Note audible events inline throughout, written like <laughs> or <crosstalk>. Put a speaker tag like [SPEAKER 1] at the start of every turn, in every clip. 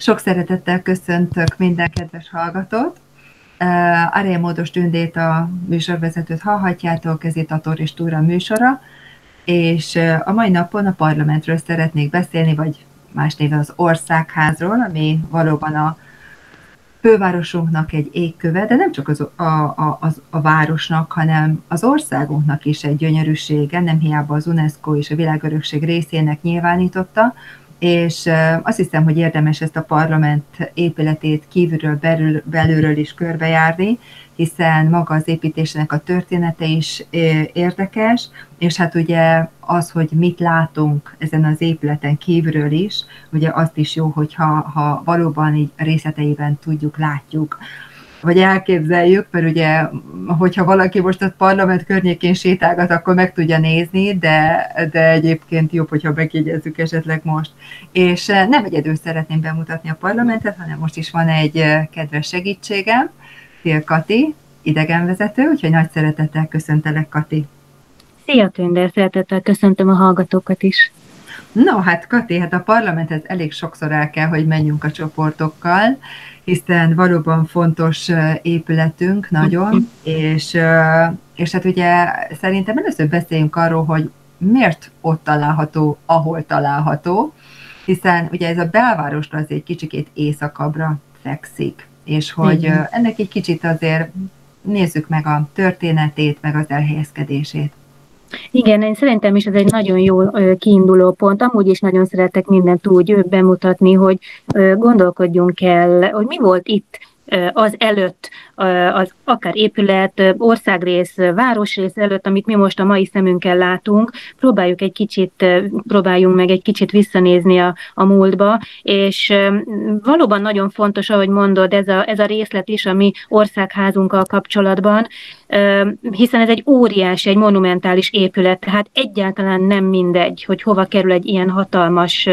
[SPEAKER 1] Sok szeretettel köszöntök minden kedves hallgatót. Arél Módos Tündét a műsorvezetőt hallhatjátok, ez itt a Tor és Túra műsora, és a mai napon a parlamentről szeretnék beszélni, vagy más néven az országházról, ami valóban a fővárosunknak egy égköve, de nem csak az, a, a, az, a városnak, hanem az országunknak is egy gyönyörűsége, nem hiába az UNESCO és a világörökség részének nyilvánította, és azt hiszem, hogy érdemes ezt a parlament épületét kívülről, belül, belülről is körbejárni, hiszen maga az építésnek a története is érdekes, és hát ugye az, hogy mit látunk ezen az épületen kívülről is, ugye azt is jó, hogyha ha valóban így részleteiben tudjuk, látjuk vagy elképzeljük, mert ugye, hogyha valaki most a parlament környékén sétálgat, akkor meg tudja nézni, de, de egyébként jobb, hogyha megjegyezzük esetleg most. És eh, nem egyedül szeretném bemutatni a parlamentet, hanem most is van egy eh, kedves segítségem, Fél Kati, idegenvezető, úgyhogy nagy szeretettel köszöntelek, Kati.
[SPEAKER 2] Szia, Tünder, szeretettel köszöntöm a hallgatókat is.
[SPEAKER 1] No, hát Kati, hát a parlamenthez elég sokszor el kell, hogy menjünk a csoportokkal, hiszen valóban fontos épületünk nagyon, és, és hát ugye szerintem először beszéljünk arról, hogy miért ott található, ahol található, hiszen ugye ez a belvárosra az egy kicsikét északabbra fekszik, és hogy ennek egy kicsit azért nézzük meg a történetét, meg az elhelyezkedését.
[SPEAKER 2] Igen, én szerintem is ez egy nagyon jó kiinduló pont. Amúgy is nagyon szeretek mindent úgy bemutatni, hogy gondolkodjunk el, hogy mi volt itt az előtt, az akár épület, országrész, városrész előtt, amit mi most a mai szemünkkel látunk, próbáljuk egy kicsit, próbáljunk meg egy kicsit visszanézni a, a múltba, és valóban nagyon fontos, ahogy mondod, ez a, ez a részlet is a mi országházunkkal kapcsolatban, hiszen ez egy óriási, egy monumentális épület, tehát egyáltalán nem mindegy, hogy hova kerül egy ilyen hatalmas,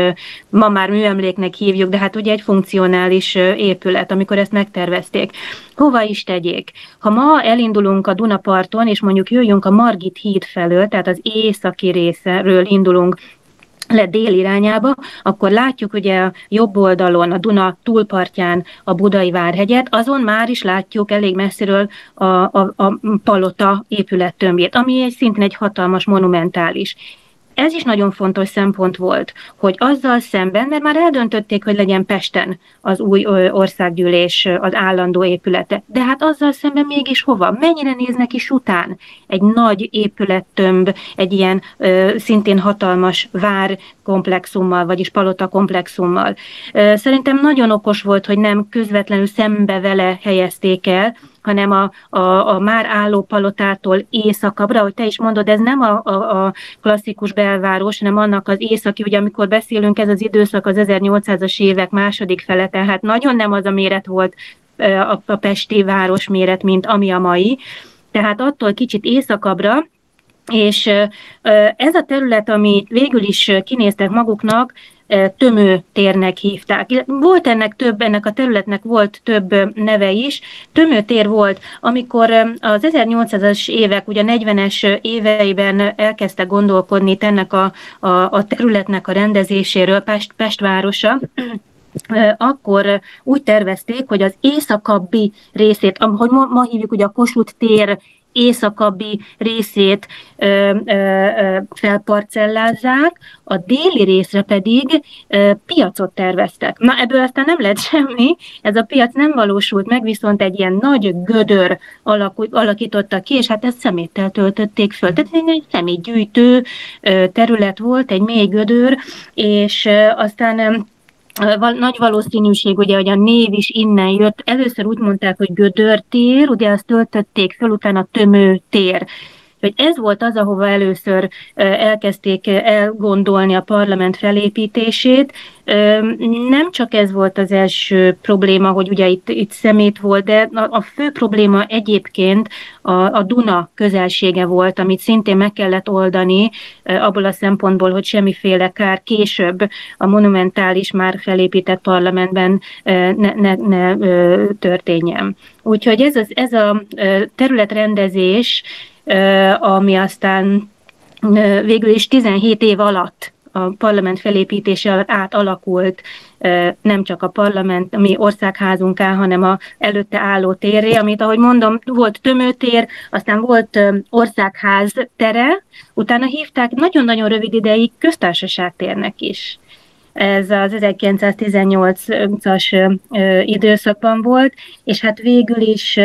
[SPEAKER 2] ma már műemléknek hívjuk, de hát ugye egy funkcionális épület, amikor ezt megtervezték. Hova is tegyék? Ha ma elindulunk a Dunaparton, és mondjuk jöjjünk a Margit híd felől, tehát az északi részről indulunk le dél irányába, akkor látjuk ugye a jobb oldalon, a Duna túlpartján a Budai Várhegyet, azon már is látjuk elég messziről a, a, a palota épülettömbjét, ami egy szintén egy hatalmas, monumentális ez is nagyon fontos szempont volt, hogy azzal szemben, mert már eldöntötték, hogy legyen Pesten az új országgyűlés az állandó épülete, de hát azzal szemben mégis hova? Mennyire néznek is után egy nagy épülettömb, egy ilyen ö, szintén hatalmas vár komplexummal, vagyis palota komplexummal. Szerintem nagyon okos volt, hogy nem közvetlenül szembe vele helyezték el, hanem a, a, a már álló palotától északabbra, hogy te is mondod, ez nem a, a, a klasszikus belváros, hanem annak az északi, ugye amikor beszélünk, ez az időszak az 1800-as évek második fele, tehát nagyon nem az a méret volt a, a pesti város méret, mint ami a mai, tehát attól kicsit északabbra, és ez a terület, amit végül is kinéztek maguknak, tömő térnek hívták. Volt ennek több, ennek a területnek volt több neve is. Tömő tér volt, amikor az 1800-as évek, ugye 40-es éveiben elkezdtek gondolkodni ennek a, a, a területnek a rendezéséről, Pest, Pest városa, akkor úgy tervezték, hogy az északabbi részét, ahogy ma hívjuk ugye a Kossuth tér északabbi részét ö, ö, felparcellázzák, a déli részre pedig ö, piacot terveztek. Na ebből aztán nem lett <laughs> semmi, ez a piac nem valósult meg, viszont egy ilyen nagy gödör alakította ki, és hát ezt szeméttel töltötték föl. Tehát egy szemétgyűjtő terület volt, egy mély gödör, és aztán nagy valószínűség, ugye, hogy a név is innen jött. Először úgy mondták, hogy gödörtér, ugye azt töltötték fel, utána tömőtér hogy ez volt az, ahova először elkezdték elgondolni a parlament felépítését. Nem csak ez volt az első probléma, hogy ugye itt, itt szemét volt, de a fő probléma egyébként a, a Duna közelsége volt, amit szintén meg kellett oldani abból a szempontból, hogy semmiféle kár később a monumentális már felépített parlamentben ne, ne, ne történjen. Úgyhogy ez, az, ez a területrendezés ami aztán végül is 17 év alatt a parlament felépítése alatt átalakult nem csak a parlament, mi országházunk áll, hanem a előtte álló térré, amit ahogy mondom, volt tömőtér, aztán volt országház tere, utána hívták nagyon-nagyon rövid ideig köztársaság térnek is. Ez az 1918-as időszakban volt, és hát végül is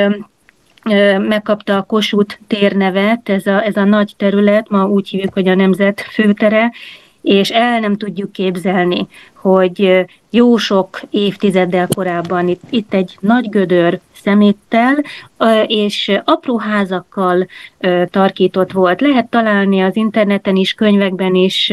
[SPEAKER 2] megkapta a Kossuth térnevet, ez a, ez a nagy terület, ma úgy hívjuk, hogy a Nemzet főtere, és el nem tudjuk képzelni, hogy jó sok évtizeddel korábban itt, itt egy nagy gödör szeméttel és apró házakkal tarkított volt. Lehet találni az interneten is, könyvekben is,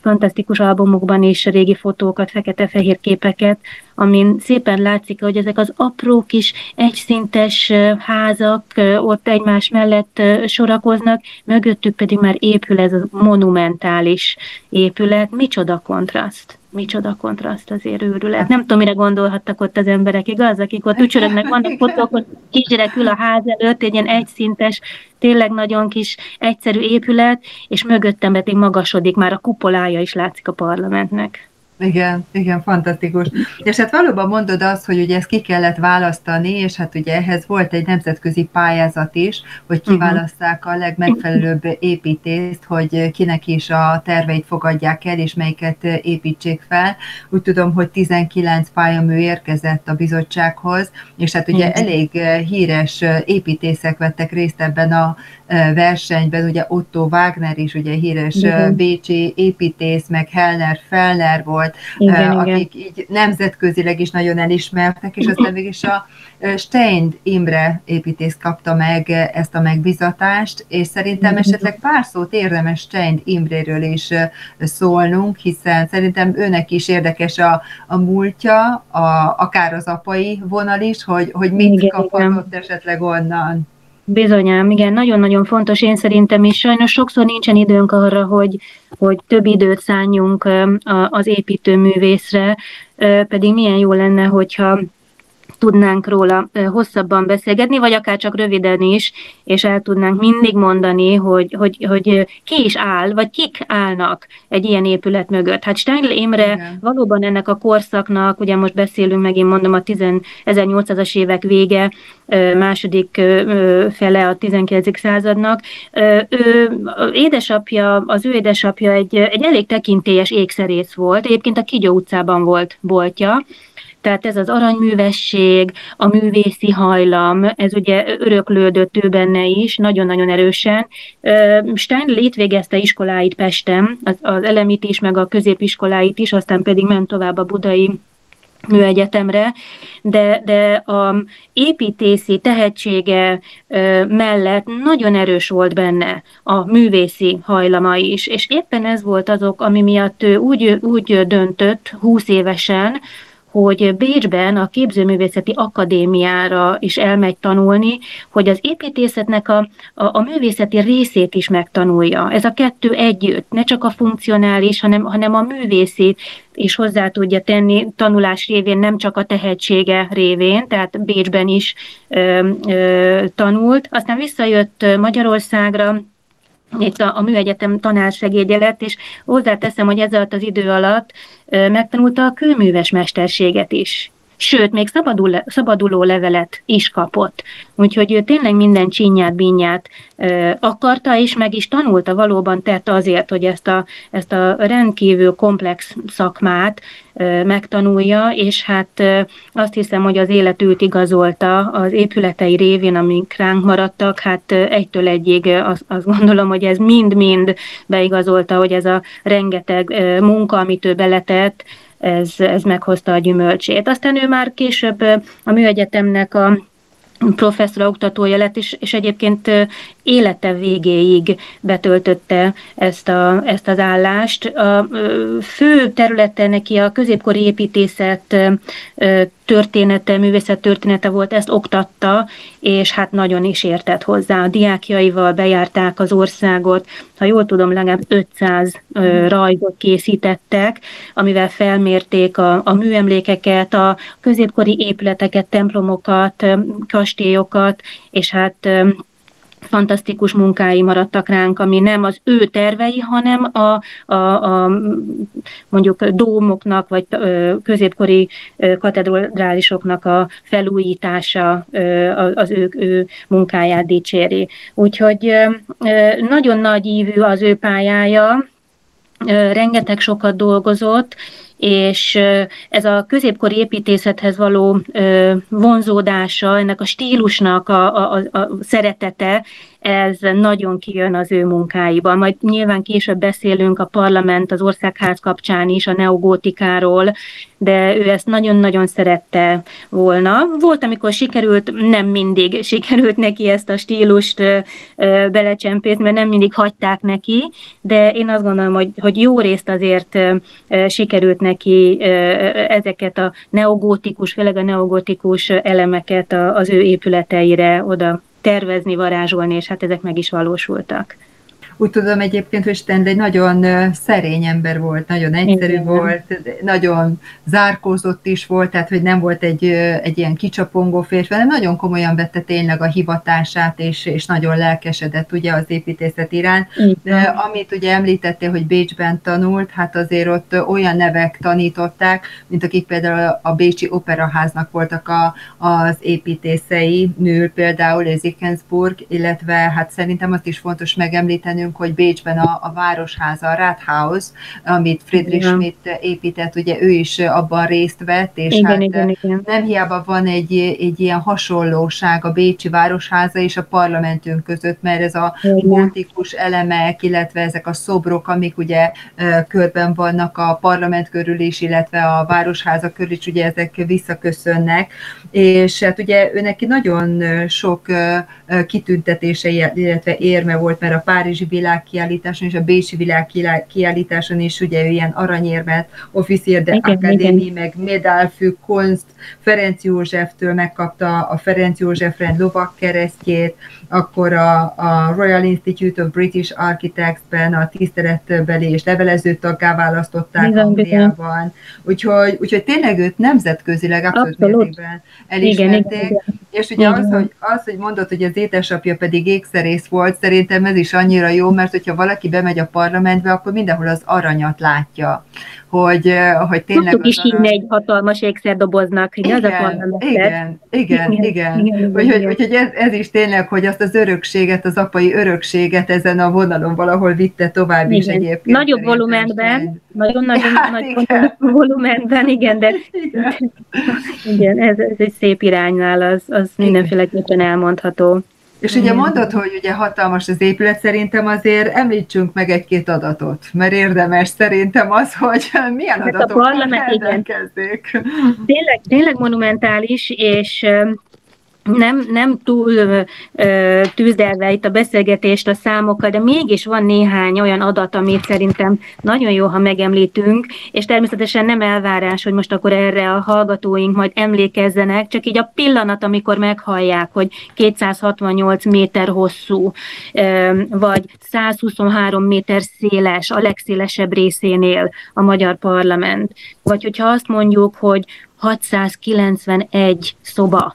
[SPEAKER 2] fantasztikus albumokban is régi fotókat, fekete-fehér képeket, amin szépen látszik, hogy ezek az apró kis egyszintes házak ott egymás mellett sorakoznak, mögöttük pedig már épül ez a monumentális épület. Micsoda kontraszt! Micsoda kontraszt azért őrület. Nem tudom, mire gondolhattak ott az emberek, igaz? Akik ott ücsörögnek, vannak fotók, hogy kisgyerek ül a ház előtt, egy ilyen egyszintes, tényleg nagyon kis, egyszerű épület, és mögöttem pedig magasodik, már a kupolája is látszik a parlamentnek.
[SPEAKER 1] Igen, igen, fantasztikus. És hát valóban mondod azt, hogy ugye ezt ki kellett választani, és hát ugye ehhez volt egy nemzetközi pályázat is, hogy mhm. kiválaszták a legmegfelelőbb építést, hogy kinek is a terveit fogadják el, és melyiket építsék fel. Úgy tudom, hogy 19 pályamű érkezett a bizottsághoz, és hát ugye elég híres építészek vettek részt ebben a versenyben, ugye Otto Wagner is ugye híres igen. bécsi építész, meg Hellner Fellner volt, igen, akik igen. így nemzetközileg is nagyon elismertek, és aztán mégis a Stein Imre építész kapta meg ezt a megbizatást, és szerintem esetleg pár szót érdemes Stein Imréről is szólnunk, hiszen szerintem őnek is érdekes a, a múltja, a, akár az apai vonal is, hogy, hogy mit igen, kaphatott igen. esetleg onnan.
[SPEAKER 2] Bizonyám, igen, nagyon-nagyon fontos én szerintem is. Sajnos sokszor nincsen időnk arra, hogy, hogy több időt szálljunk az építőművészre, pedig milyen jó lenne, hogyha tudnánk róla hosszabban beszélgetni, vagy akár csak röviden is, és el tudnánk mindig mondani, hogy, hogy, hogy ki is áll, vagy kik állnak egy ilyen épület mögött. Hát Steindl Imre Igen. valóban ennek a korszaknak, ugye most beszélünk meg, én mondom, a 1800-as évek vége, második fele a 19. századnak. Ő, édesapja, az ő édesapja egy, egy elég tekintélyes ékszerész volt, egyébként a Kigyó utcában volt boltja, tehát ez az aranyművesség, a művészi hajlam, ez ugye öröklődött ő benne is, nagyon-nagyon erősen. Stein itt végezte iskoláit Pesten, az, az elemit is, meg a középiskoláit is, aztán pedig ment tovább a budai műegyetemre, de, de a építési tehetsége mellett nagyon erős volt benne a művészi hajlama is, és éppen ez volt azok, ami miatt ő úgy, úgy döntött 20 évesen, hogy Bécsben a Képzőművészeti Akadémiára is elmegy tanulni, hogy az építészetnek a, a, a művészeti részét is megtanulja. Ez a kettő együtt, ne csak a funkcionális, hanem, hanem a művészi is hozzá tudja tenni tanulás révén, nem csak a tehetsége révén, tehát Bécsben is ö, ö, tanult. Aztán visszajött Magyarországra, itt a, a műegyetem tanársegédje lett, és hozzáteszem, hogy ez alatt az idő alatt megtanulta a kőműves mesterséget is sőt, még szabadul, szabaduló levelet is kapott. Úgyhogy ő tényleg minden csinyát, bínyát ö, akarta, és meg is tanulta, valóban tette azért, hogy ezt a, ezt a rendkívül komplex szakmát ö, megtanulja, és hát ö, azt hiszem, hogy az életült igazolta az épületei révén, amik ránk maradtak, hát ö, egytől egyig azt, azt gondolom, hogy ez mind-mind beigazolta, hogy ez a rengeteg ö, munka, amit ő beletett, ez, ez meghozta a gyümölcsét. Aztán ő már később a műegyetemnek a professzor oktatója lett, és, és egyébként élete végéig betöltötte ezt, a, ezt az állást. A fő területe neki a középkori építészet története, művészet története volt, ezt oktatta, és hát nagyon is értett hozzá. A diákjaival bejárták az országot, ha jól tudom, legalább 500 rajzot készítettek, amivel felmérték a, a műemlékeket, a középkori épületeket, templomokat, kastélyokat, és hát fantasztikus munkái maradtak ránk, ami nem az ő tervei, hanem a, a, a mondjuk dómoknak, vagy középkori katedrálisoknak a felújítása az ő, ő munkáját dicséri. Úgyhogy nagyon nagy ívű az ő pályája, rengeteg sokat dolgozott, és ez a középkori építészethez való vonzódása, ennek a stílusnak a, a, a szeretete, ez nagyon kijön az ő munkáiban. Majd nyilván később beszélünk a parlament, az országház kapcsán is a neogótikáról, de ő ezt nagyon-nagyon szerette volna. Volt, amikor sikerült, nem mindig sikerült neki ezt a stílust belecsempészni, mert nem mindig hagyták neki, de én azt gondolom, hogy, hogy jó részt azért sikerült neki ezeket a neogótikus, főleg a neogótikus elemeket az ő épületeire oda tervezni, varázsolni, és hát ezek meg is valósultak.
[SPEAKER 1] Úgy tudom egyébként, hogy Stend egy nagyon szerény ember volt, nagyon egyszerű Igen. volt, nagyon zárkózott is volt, tehát hogy nem volt egy, egy ilyen kicsapongó férfi, hanem nagyon komolyan vette tényleg a hivatását, és, és nagyon lelkesedett ugye az építészet iránt. De amit ugye említettél, hogy Bécsben tanult, hát azért ott olyan nevek tanították, mint akik például a Bécsi Operaháznak voltak a, az építészei, Nül például, Zickensburg, illetve hát szerintem azt is fontos megemlíteni, beszélnünk, hogy Bécsben a, a városháza, a Rathaus, amit Friedrich igen. Schmidt épített, ugye ő is abban részt vett, és igen, hát igen, igen. nem hiába van egy, egy ilyen hasonlóság a Bécsi városháza és a parlamentünk között, mert ez a gotikus elemek, illetve ezek a szobrok, amik ugye körben vannak a parlament körül is, illetve a városháza körül is, ugye ezek visszaköszönnek, és hát ugye ő neki nagyon sok kitüntetése, illetve érme volt, mert a Párizsi világkiállításon és a Bécsi világkiállításon is ugye ilyen aranyérmet, Officier de Académie, meg Medal für Kunst, Ferenc Józseftől megkapta a Ferenc József rend lovak keresztjét, akkor a, a Royal Institute of British Architects-ben a tiszteletbeli és levelező taggá választották bizony, Angliában. Úgyhogy, úgyhogy tényleg őt nemzetközileg abszolút, abszolút. mértékben elismerték. Igen, igen, És ugye igen. az, hogy, az, hogy mondod, hogy az édesapja pedig ékszerész volt, szerintem ez is annyira jó, mert hogyha valaki bemegy a parlamentbe, akkor mindenhol az aranyat látja hogy, hogy tényleg...
[SPEAKER 2] Tudtuk is hinni egy hatalmas ékszerdoboznak,
[SPEAKER 1] igen, az a igen, igen, igen, igen, igen. Úgyhogy, úgyhogy ez, ez is tényleg, hogy azt az örökséget, az apai örökséget ezen a vonalon valahol vitte tovább igen. is egyébként.
[SPEAKER 2] Nagyobb volumenben, nagyon-nagyon hát, nagy igen. volumenben, igen, de igen, <laughs> igen ez, ez egy szép iránynál, az, az mindenféleképpen elmondható.
[SPEAKER 1] És ugye mondod, hogy ugye hatalmas az épület, szerintem azért említsünk meg egy-két adatot, mert érdemes szerintem az, hogy <laughs> milyen hát adatok rendelkezzék.
[SPEAKER 2] Tényleg, tényleg monumentális, és nem, nem túl ö, tűzdelve itt a beszélgetést a számokkal, de mégis van néhány olyan adat, amit szerintem nagyon jó, ha megemlítünk, és természetesen nem elvárás, hogy most akkor erre a hallgatóink majd emlékezzenek, csak így a pillanat, amikor meghallják, hogy 268 méter hosszú, ö, vagy 123 méter széles, a legszélesebb részénél a magyar parlament, vagy hogyha azt mondjuk, hogy 691 szoba,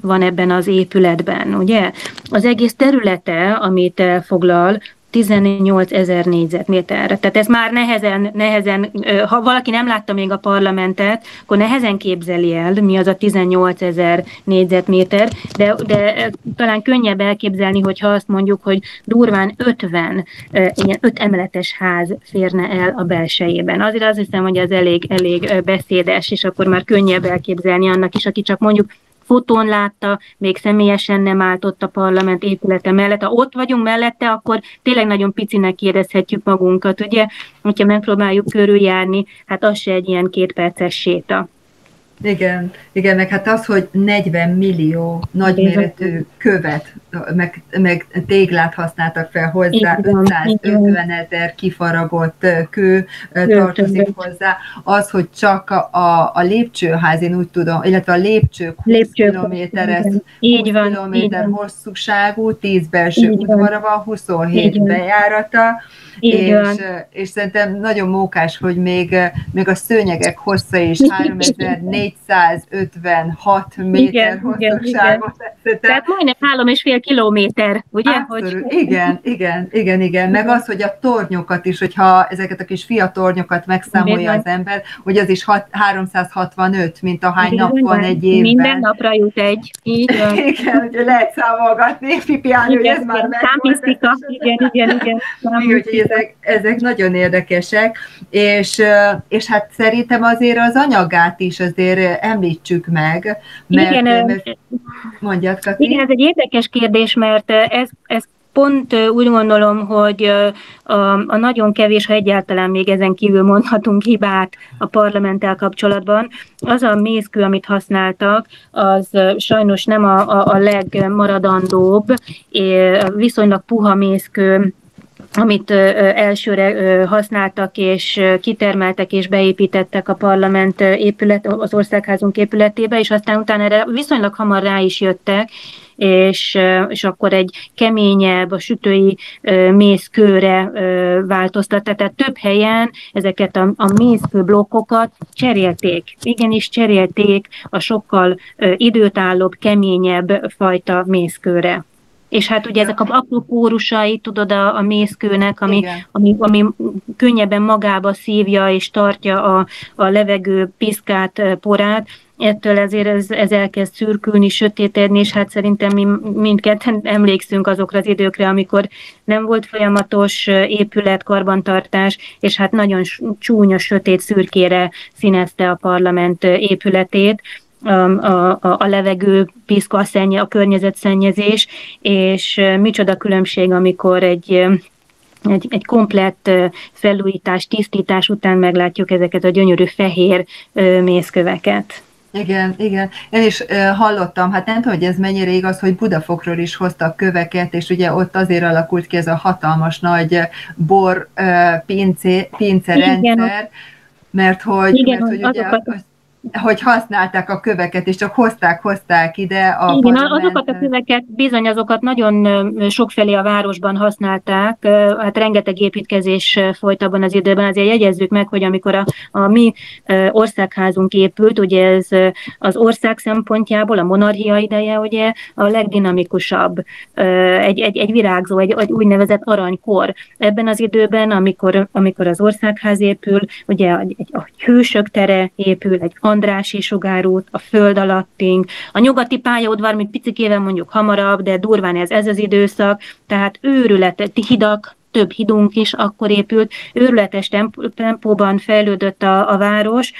[SPEAKER 2] van ebben az épületben, ugye? Az egész területe, amit elfoglal, 18 ezer négyzetméterre. Tehát ez már nehezen, nehezen, ha valaki nem látta még a parlamentet, akkor nehezen képzeli el, mi az a 18 ezer négyzetméter, de, de talán könnyebb elképzelni, hogyha azt mondjuk, hogy durván 50 ilyen 5 emeletes ház férne el a belsejében. Azért azt hiszem, hogy ez elég, elég beszédes, és akkor már könnyebb elképzelni annak is, aki csak mondjuk fotón látta, még személyesen nem állt ott a parlament épülete mellett. Ha ott vagyunk mellette, akkor tényleg nagyon picinek érezhetjük magunkat, ugye? Hogyha megpróbáljuk körüljárni, hát az se egy ilyen kétperces séta.
[SPEAKER 1] Igen, igen, meg hát az, hogy 40 millió nagyméretű követ, meg, meg téglát használtak fel hozzá, igen, 550 ezer kifaragott kő tartozik hozzá, az, hogy csak a, a, a lépcsőház, én úgy tudom, illetve a lépcsők 20 Lépcsők, kilométeres, 20 így van, kilométer így hosszúságú, 10 belső udvara van, 27 így bejárata, és, és szerintem nagyon mókás, hogy még, még a szőnyegek hossza is 3456 méter hosszúságot.
[SPEAKER 2] Tehát majdnem három és fél kilométer, ugye?
[SPEAKER 1] Hogy... Igen, igen, igen, igen. Meg az, hogy a tornyokat is, hogyha ezeket a kis fiatornyokat megszámolja az ember, hogy az is 365, mint a hány nap van egy évben.
[SPEAKER 2] Minden napra jut egy. Így
[SPEAKER 1] van. <laughs> Igen, ugye lehet számolgatni, Pipi hogy ez már
[SPEAKER 2] meg. Számisztika, igen, igen, igen. <laughs>
[SPEAKER 1] Úgyhogy ezek, ezek nagyon érdekesek, és, és hát szerintem azért az anyagát is azért említsük meg, mert, igen, mert mondjad, Kati.
[SPEAKER 2] Igen, ez egy érdekes kérdés, mert ez, ez pont úgy gondolom, hogy a, a nagyon kevés, ha egyáltalán még ezen kívül mondhatunk hibát a parlamenttel kapcsolatban, az a mészkő, amit használtak, az sajnos nem a, a, a legmaradandóbb, viszonylag puha mészkő, amit elsőre használtak és kitermeltek és beépítettek a parlament épület, az országházunk épületébe, és aztán utána erre viszonylag hamar rá is jöttek, és, és akkor egy keményebb, a sütői mészkőre változtatta. Tehát több helyen ezeket a, a mészkő blokkokat cserélték. Igenis cserélték a sokkal időtállóbb, keményebb fajta mészkőre. És hát ugye ezek a apró pórusai, tudod, a, a mészkőnek, ami, ami, ami könnyebben magába szívja és tartja a, a levegő piszkát, porát, ettől ezért ez, ez elkezd szürkülni, sötétedni, és hát szerintem mi mindketten emlékszünk azokra az időkre, amikor nem volt folyamatos épület, karbantartás, és hát nagyon csúnya, sötét szürkére színezte a parlament épületét, a, a, a levegő, piszka, a, környezetszennyezés, és micsoda különbség, amikor egy egy, egy komplett felújítás, tisztítás után meglátjuk ezeket a gyönyörű fehér mészköveket.
[SPEAKER 1] Igen, igen. Én is hallottam, hát nem tudom, hogy ez mennyire igaz, hogy Budafokról is hoztak köveket, és ugye ott azért alakult ki ez a hatalmas nagy bor pince, pince rendszer, mert hogy,
[SPEAKER 2] igen,
[SPEAKER 1] mert, hogy ugye, az, hogy használták a köveket, és csak hozták, hozták ide
[SPEAKER 2] a Igen, parlament... azokat a köveket, bizony azokat nagyon sokfelé a városban használták, hát rengeteg építkezés folyt abban az időben, azért jegyezzük meg, hogy amikor a, a mi országházunk épült, ugye ez az ország szempontjából, a monarchia ideje ugye a legdinamikusabb, egy, egy, egy virágzó, egy, egy úgynevezett aranykor. Ebben az időben, amikor, amikor az országház épül, ugye egy, egy, a hősök tere épül, egy Andrási sugárút, a föld alattink, a nyugati pályaudvar még picikével mondjuk hamarabb, de durván ez ez az időszak, tehát őrület, hidak, több hidunk is akkor épült, őrületes tempóban fejlődött a, a város,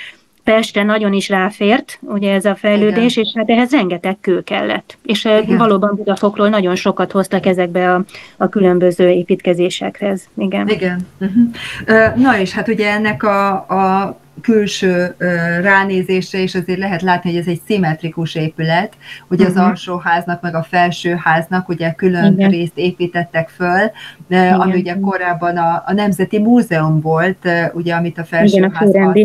[SPEAKER 2] Pestre nagyon is ráfért, ugye ez a fejlődés, Igen. és hát ehhez rengeteg kő kellett. És eh, Igen. valóban Budafokról nagyon sokat hoztak ezekbe a, a különböző építkezésekhez. Igen.
[SPEAKER 1] Igen. Uh-huh. Na és hát ugye ennek a, a külső ránézésre is azért lehet látni, hogy ez egy szimmetrikus épület, uh-huh. az mhm. alsóháznak meg a felsőháznak ugye külön Igen. részt építettek föl, Igen. ami ugye korábban a, a Nemzeti Múzeum volt, ugye amit a felsőház használt.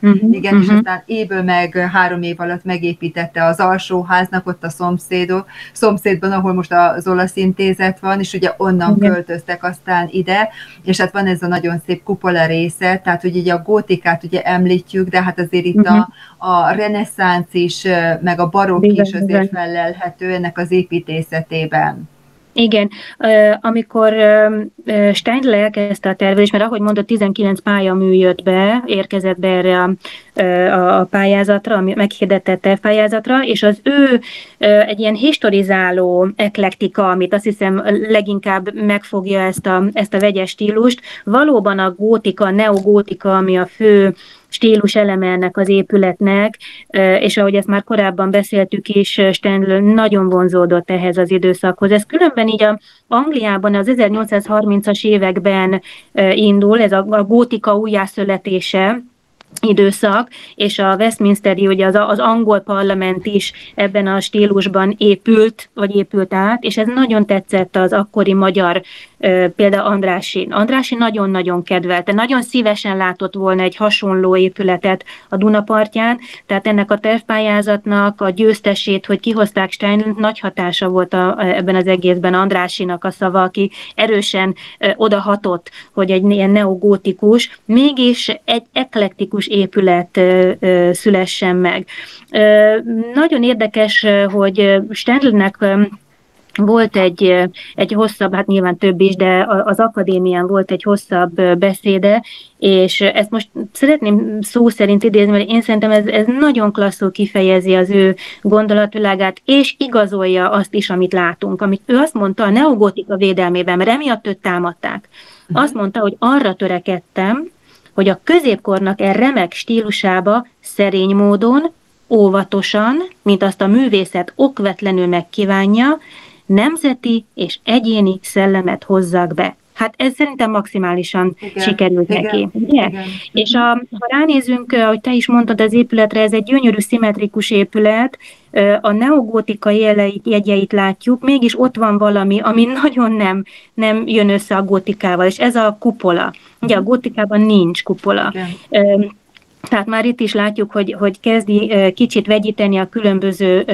[SPEAKER 1] Uh-huh. Igen, uh-huh. és aztán évből meg három év alatt megépítette az alsóháznak ott a szomszédok, szomszédban, ahol most az olasz intézet van, és ugye onnan Igen. költöztek aztán ide, és hát van ez a nagyon szép kupola része, tehát hogy ugye a gótikát ugye említjük, de hát azért itt uh-huh. a, mhm. a reneszánsz is, meg a barokk is azért felelhető ennek az építészetében.
[SPEAKER 2] Igen, amikor Steindl elkezdte a tervezést, mert ahogy mondott, 19 pályamű jött be, érkezett be erre a, a pályázatra, a meghirdetett pályázatra, és az ő egy ilyen historizáló eklektika, amit azt hiszem leginkább megfogja ezt a, ezt a vegyes stílust, valóban a gótika, a neogótika, ami a fő stílus eleme ennek az épületnek, és ahogy ezt már korábban beszéltük is, Stenl nagyon vonzódott ehhez az időszakhoz. Ez különben így a Angliában az 1830-as években indul, ez a, a gótika újjászületése, időszak, és a Westminsteri, ugye az, az angol parlament is ebben a stílusban épült, vagy épült át, és ez nagyon tetszett az akkori magyar például Andrási. Andrási nagyon-nagyon kedvelte, nagyon szívesen látott volna egy hasonló épületet a Dunapartján, tehát ennek a tervpályázatnak a győztesét, hogy kihozták Stein, nagy hatása volt a, ebben az egészben Andrásinak a szava, aki erősen odahatott, hogy egy ilyen neogótikus, mégis egy eklektikus épület szülessen meg. Nagyon érdekes, hogy Stanleynek volt egy, egy hosszabb, hát nyilván több is, de az akadémián volt egy hosszabb beszéde, és ezt most szeretném szó szerint idézni, mert én szerintem ez, ez nagyon klasszul kifejezi az ő gondolatvilágát, és igazolja azt is, amit látunk. Amit ő azt mondta a neogotika védelmében, mert emiatt őt támadták. Azt mondta, hogy arra törekedtem, hogy a középkornak e remek stílusába szerény módon, óvatosan, mint azt a művészet okvetlenül megkívánja, nemzeti és egyéni szellemet hozzák be. Hát ez szerintem maximálisan igen, sikerült igen, neki. Ugye? Igen. És a, ha ránézünk, ahogy te is mondtad, az épületre, ez egy gyönyörű, szimmetrikus épület, a neogótika jeleit, jegyeit látjuk, mégis ott van valami, ami nagyon nem, nem jön össze a gotikával, és ez a kupola. Ugye a gotikában nincs kupola. Igen. Tehát már itt is látjuk, hogy, hogy kezdi kicsit vegyíteni a különböző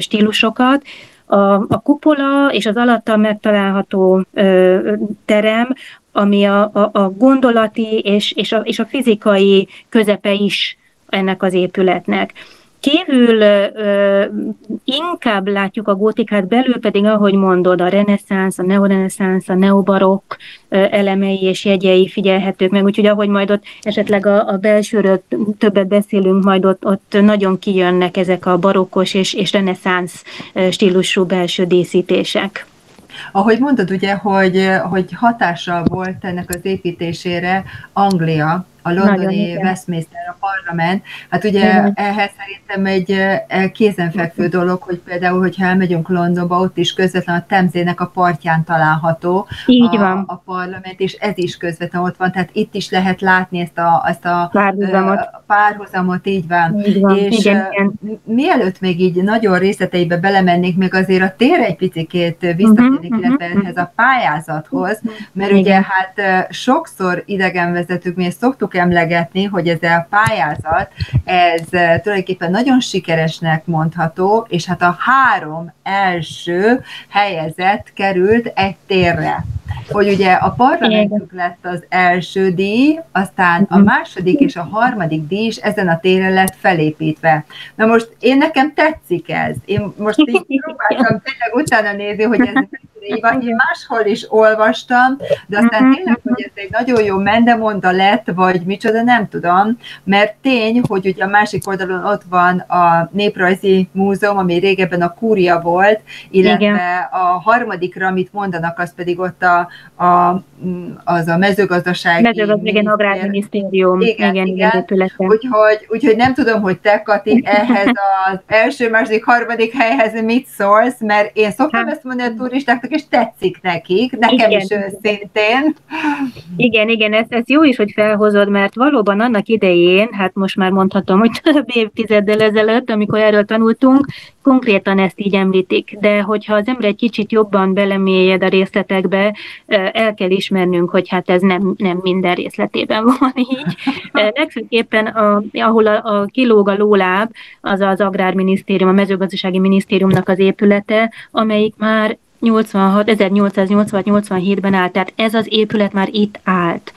[SPEAKER 2] stílusokat, a, a kupola és az alatta megtalálható ö, terem, ami a, a, a gondolati és, és, a, és a fizikai közepe is ennek az épületnek. Kívül ö, inkább látjuk a gótikát, belül pedig, ahogy mondod, a reneszánsz, a neoreneszánsz, a neobarokk elemei és jegyei figyelhetők meg, úgyhogy ahogy majd ott esetleg a, a belsőről többet beszélünk, majd ott, ott nagyon kijönnek ezek a barokkos és, és reneszánsz stílusú belső díszítések.
[SPEAKER 1] Ahogy mondod ugye, hogy, hogy hatással volt ennek az építésére Anglia, a londoni Westminster, a parlament. Hát ugye Igen. ehhez szerintem egy kézenfekvő dolog, hogy például, hogyha elmegyünk Londonba, ott is közvetlen a Temzének a partján található
[SPEAKER 2] Így a, van.
[SPEAKER 1] a parlament, és ez is közvetlen ott van, tehát itt is lehet látni ezt a, ezt a
[SPEAKER 2] párhuzamot.
[SPEAKER 1] párhuzamot, így van.
[SPEAKER 2] Így van.
[SPEAKER 1] És
[SPEAKER 2] Igen, igen.
[SPEAKER 1] mielőtt még így nagyon részleteibe belemennék, még azért a tér egy picit visszatérnék, uh-huh, illetve uh-huh. ehhez a pályázathoz, mert Igen. ugye hát sokszor idegenvezetők, mi ezt szoktuk emlegetni, hogy ez a pályázat, ez eh, tulajdonképpen nagyon sikeresnek mondható, és hát a három első helyezett került egy térre. Hogy ugye a parlamentük lett az első díj, aztán a második és a harmadik díj is ezen a téren lett felépítve. Na most én nekem tetszik ez. Én most így <laughs> próbáltam tényleg utána nézni, hogy ez <laughs> így van, én máshol is olvastam, de aztán tényleg, hogy ez egy nagyon jó mendemonda lett, vagy micsoda, nem tudom, mert tény, hogy ugye a másik oldalon ott van a Néprajzi Múzeum, ami régebben a kúria volt, illetve igen. a harmadikra, amit mondanak, az pedig ott a, a, az a mezőgazdasági...
[SPEAKER 2] Mezőgazdasági Agrárminisztérium.
[SPEAKER 1] Igen, igen, igen. igen. Úgyhogy, úgyhogy nem tudom, hogy te, Kati, <laughs> ehhez az első, második, harmadik helyhez mit szólsz, mert én szoktam hát. ezt mondani a turistáknak, és tetszik nekik, nekem igen. is őszintén.
[SPEAKER 2] Igen, igen, ez, ez jó is, hogy felhozod, mert valóban annak idején, hát most már mondhatom, hogy több évtizeddel ezelőtt, amikor erről tanultunk, konkrétan ezt így említik, de hogyha az ember egy kicsit jobban belemélyed a részletekbe, el kell ismernünk, hogy hát ez nem, nem minden részletében <laughs> van így. Legfőképpen, a, ahol a, a kilóg a lóláb, az az Agrárminisztérium, a mezőgazdasági minisztériumnak az épülete, amelyik már 86, 1886-87-ben állt, tehát ez az épület már itt állt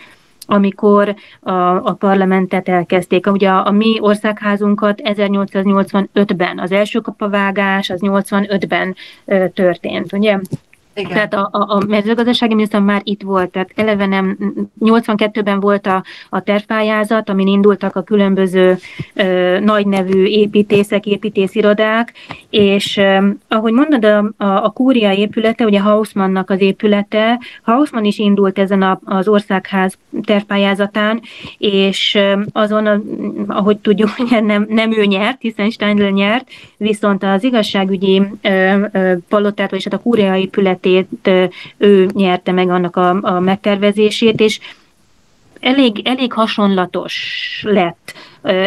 [SPEAKER 2] amikor a, a parlamentet elkezdték. Ugye a, a mi országházunkat 1885-ben, az első kapavágás az 85-ben történt, ugye? Igen. Tehát a, a, a mezőgazdasági miniszter már itt volt, tehát eleve nem, 82-ben volt a, a tervpályázat, amin indultak a különböző ö, nagy nevű építészek, építészirodák, és ö, ahogy mondod, a, a, a kúria épülete, ugye Hausmannnak az épülete, Hausmann is indult ezen a, az országház tervpályázatán, és ö, azon, a, ahogy tudjuk, <laughs> nem, nem ő nyert, hiszen Steindl nyert, viszont az igazságügyi ö, ö, palotát, vagyis hát a kúria épület épületét ő nyerte meg annak a, a megtervezését, és elég, elég hasonlatos lett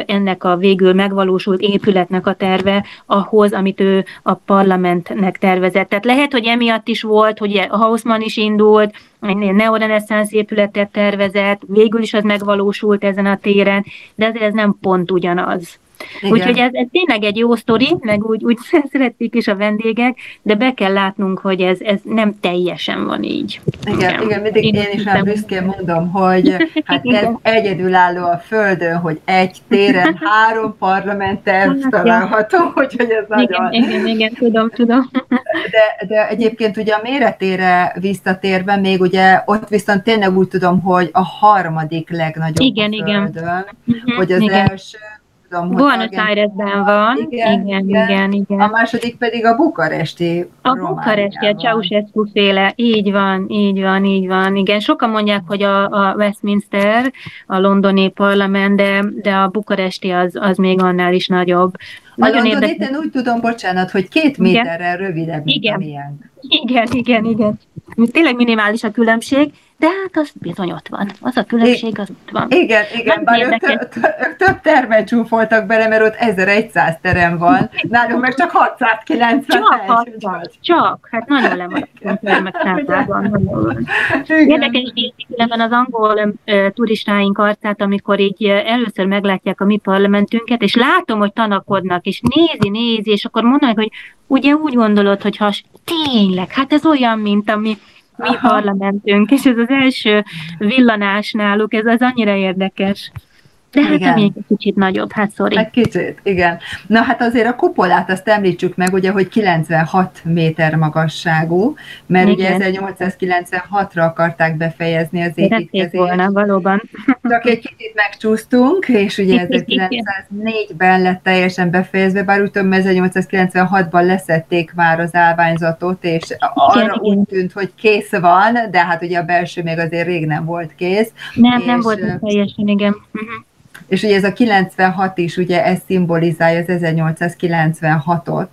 [SPEAKER 2] ennek a végül megvalósult épületnek a terve ahhoz, amit ő a parlamentnek tervezett. Tehát lehet, hogy emiatt is volt, hogy a Hausmann is indult, egy neoreneszánsz épületet tervezett, végül is az megvalósult ezen a téren, de ez nem pont ugyanaz. Igen. Úgyhogy ez, ez tényleg egy jó sztori, meg úgy, úgy <laughs> szerették is a vendégek, de be kell látnunk, hogy ez, ez nem teljesen van így.
[SPEAKER 1] Igen, igen, igen mindig én, én is már büszkén mondom, hogy <laughs> hát ez egyedülálló a Földön, hogy egy téren <laughs> három parlamenter hát, található, úgyhogy ez
[SPEAKER 2] nagyon... Igen, igen, igen, tudom, tudom.
[SPEAKER 1] De, de egyébként ugye a méretére visszatérve, még ugye ott viszont tényleg úgy tudom, hogy a harmadik legnagyobb
[SPEAKER 2] igen, a Földön,
[SPEAKER 1] igen. hogy az igen. első
[SPEAKER 2] tudom, Buenos Airesben van, igen igen, igen, igen, igen.
[SPEAKER 1] A második pedig a bukaresti
[SPEAKER 2] A bukaresti, a Ceausescu féle, így van, így van, így van, igen. Sokan mondják, hogy a, a Westminster, a londoni parlament, de, de a bukaresti az, az még annál is nagyobb.
[SPEAKER 1] Nagyon a érdekes... én úgy tudom, bocsánat, hogy két méterrel igen. rövidebb, mint igen. amilyen.
[SPEAKER 2] Igen, igen, igen. Tényleg minimális a különbség, de hát az bizony ott van. Az a különbség, az ott van.
[SPEAKER 1] Igen, igen, bár ők, ők több termet csúfoltak bele, mert ott 1100 terem van, nálunk meg csak 690.
[SPEAKER 2] Csak 600, csak, hát nagyon lemaradtunk termek számában. Érdekes különben az angol uh, turistáink arcát, amikor így először meglátják a mi parlamentünket, és látom, hogy tanakodnak, és nézi, nézi, és akkor mondanak, hogy ugye úgy gondolod, hogy has, tényleg, hát ez olyan, mint ami mi parlamentünk, és ez az első villanás náluk, ez az annyira érdekes. De hát igen. még egy kicsit nagyobb, hát sorry.
[SPEAKER 1] Egy kicsit, igen. Na hát azért a kupolát azt említsük meg, ugye, hogy 96 méter magasságú, mert igen. ugye 1896-ra akarták befejezni az építkezést.
[SPEAKER 2] volna, valóban.
[SPEAKER 1] Csak egy kicsit megcsúsztunk, és ugye 1904-ben lett teljesen befejezve, bár úgy tudom, 1896-ban leszették már az állványzatot, és arra igen, úgy tűnt, hogy kész van, de hát ugye a belső még azért rég nem volt kész.
[SPEAKER 2] Nem, nem volt teljesen, igen. Uh-huh.
[SPEAKER 1] És ugye ez a 96 is, ugye ez szimbolizálja az 1896-ot.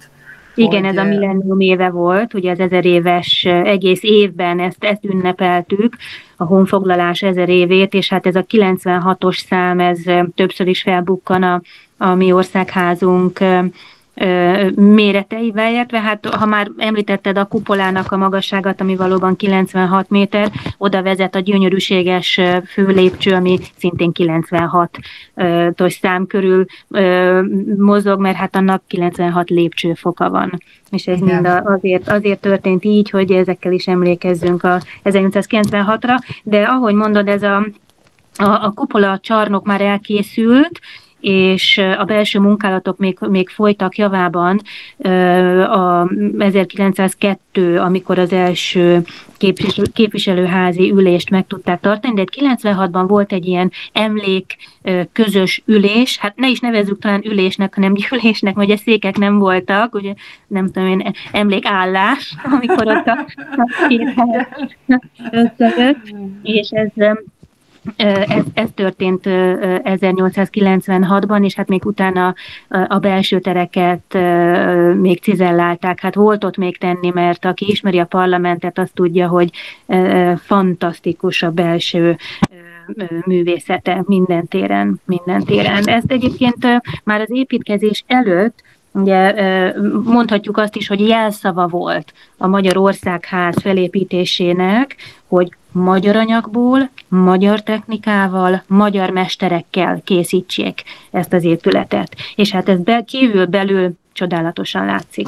[SPEAKER 2] Igen, hogy, ez a millennium éve volt, ugye az ezer éves egész évben ezt, ezt ünnepeltük, a honfoglalás ezer évét, és hát ez a 96-os szám, ez többször is felbukkan a, a mi országházunk méreteivel, illetve hát ha már említetted a kupolának a magasságát, ami valóban 96 méter, oda vezet a gyönyörűséges főlépcső, ami szintén 96-os szám körül mozog, mert hát annak 96 lépcsőfoka van. És ez mind azért, azért történt így, hogy ezekkel is emlékezzünk a 1896-ra, de ahogy mondod, ez a a, a kupola csarnok már elkészült, és a belső munkálatok még, még folytak javában a 1902, amikor az első képviselőházi ülést meg tudták tartani, de 96-ban volt egy ilyen emlék közös ülés, hát ne is nevezzük talán ülésnek, hanem gyűlésnek, vagy a székek nem voltak, ugye nem tudom én, emlékállás, amikor ott a, <laughs> a két összejött, és ez ez, ez történt 1896-ban, és hát még utána a belső tereket még cizellálták. Hát volt ott még tenni, mert aki ismeri a parlamentet, azt tudja, hogy fantasztikus a belső művészete minden téren, minden téren. Ezt egyébként már az építkezés előtt Ugye mondhatjuk azt is, hogy jelszava volt a Magyar Országház felépítésének, hogy magyar anyagból, magyar technikával, magyar mesterekkel készítsék ezt az épületet. És hát ez be, kívül belül csodálatosan látszik.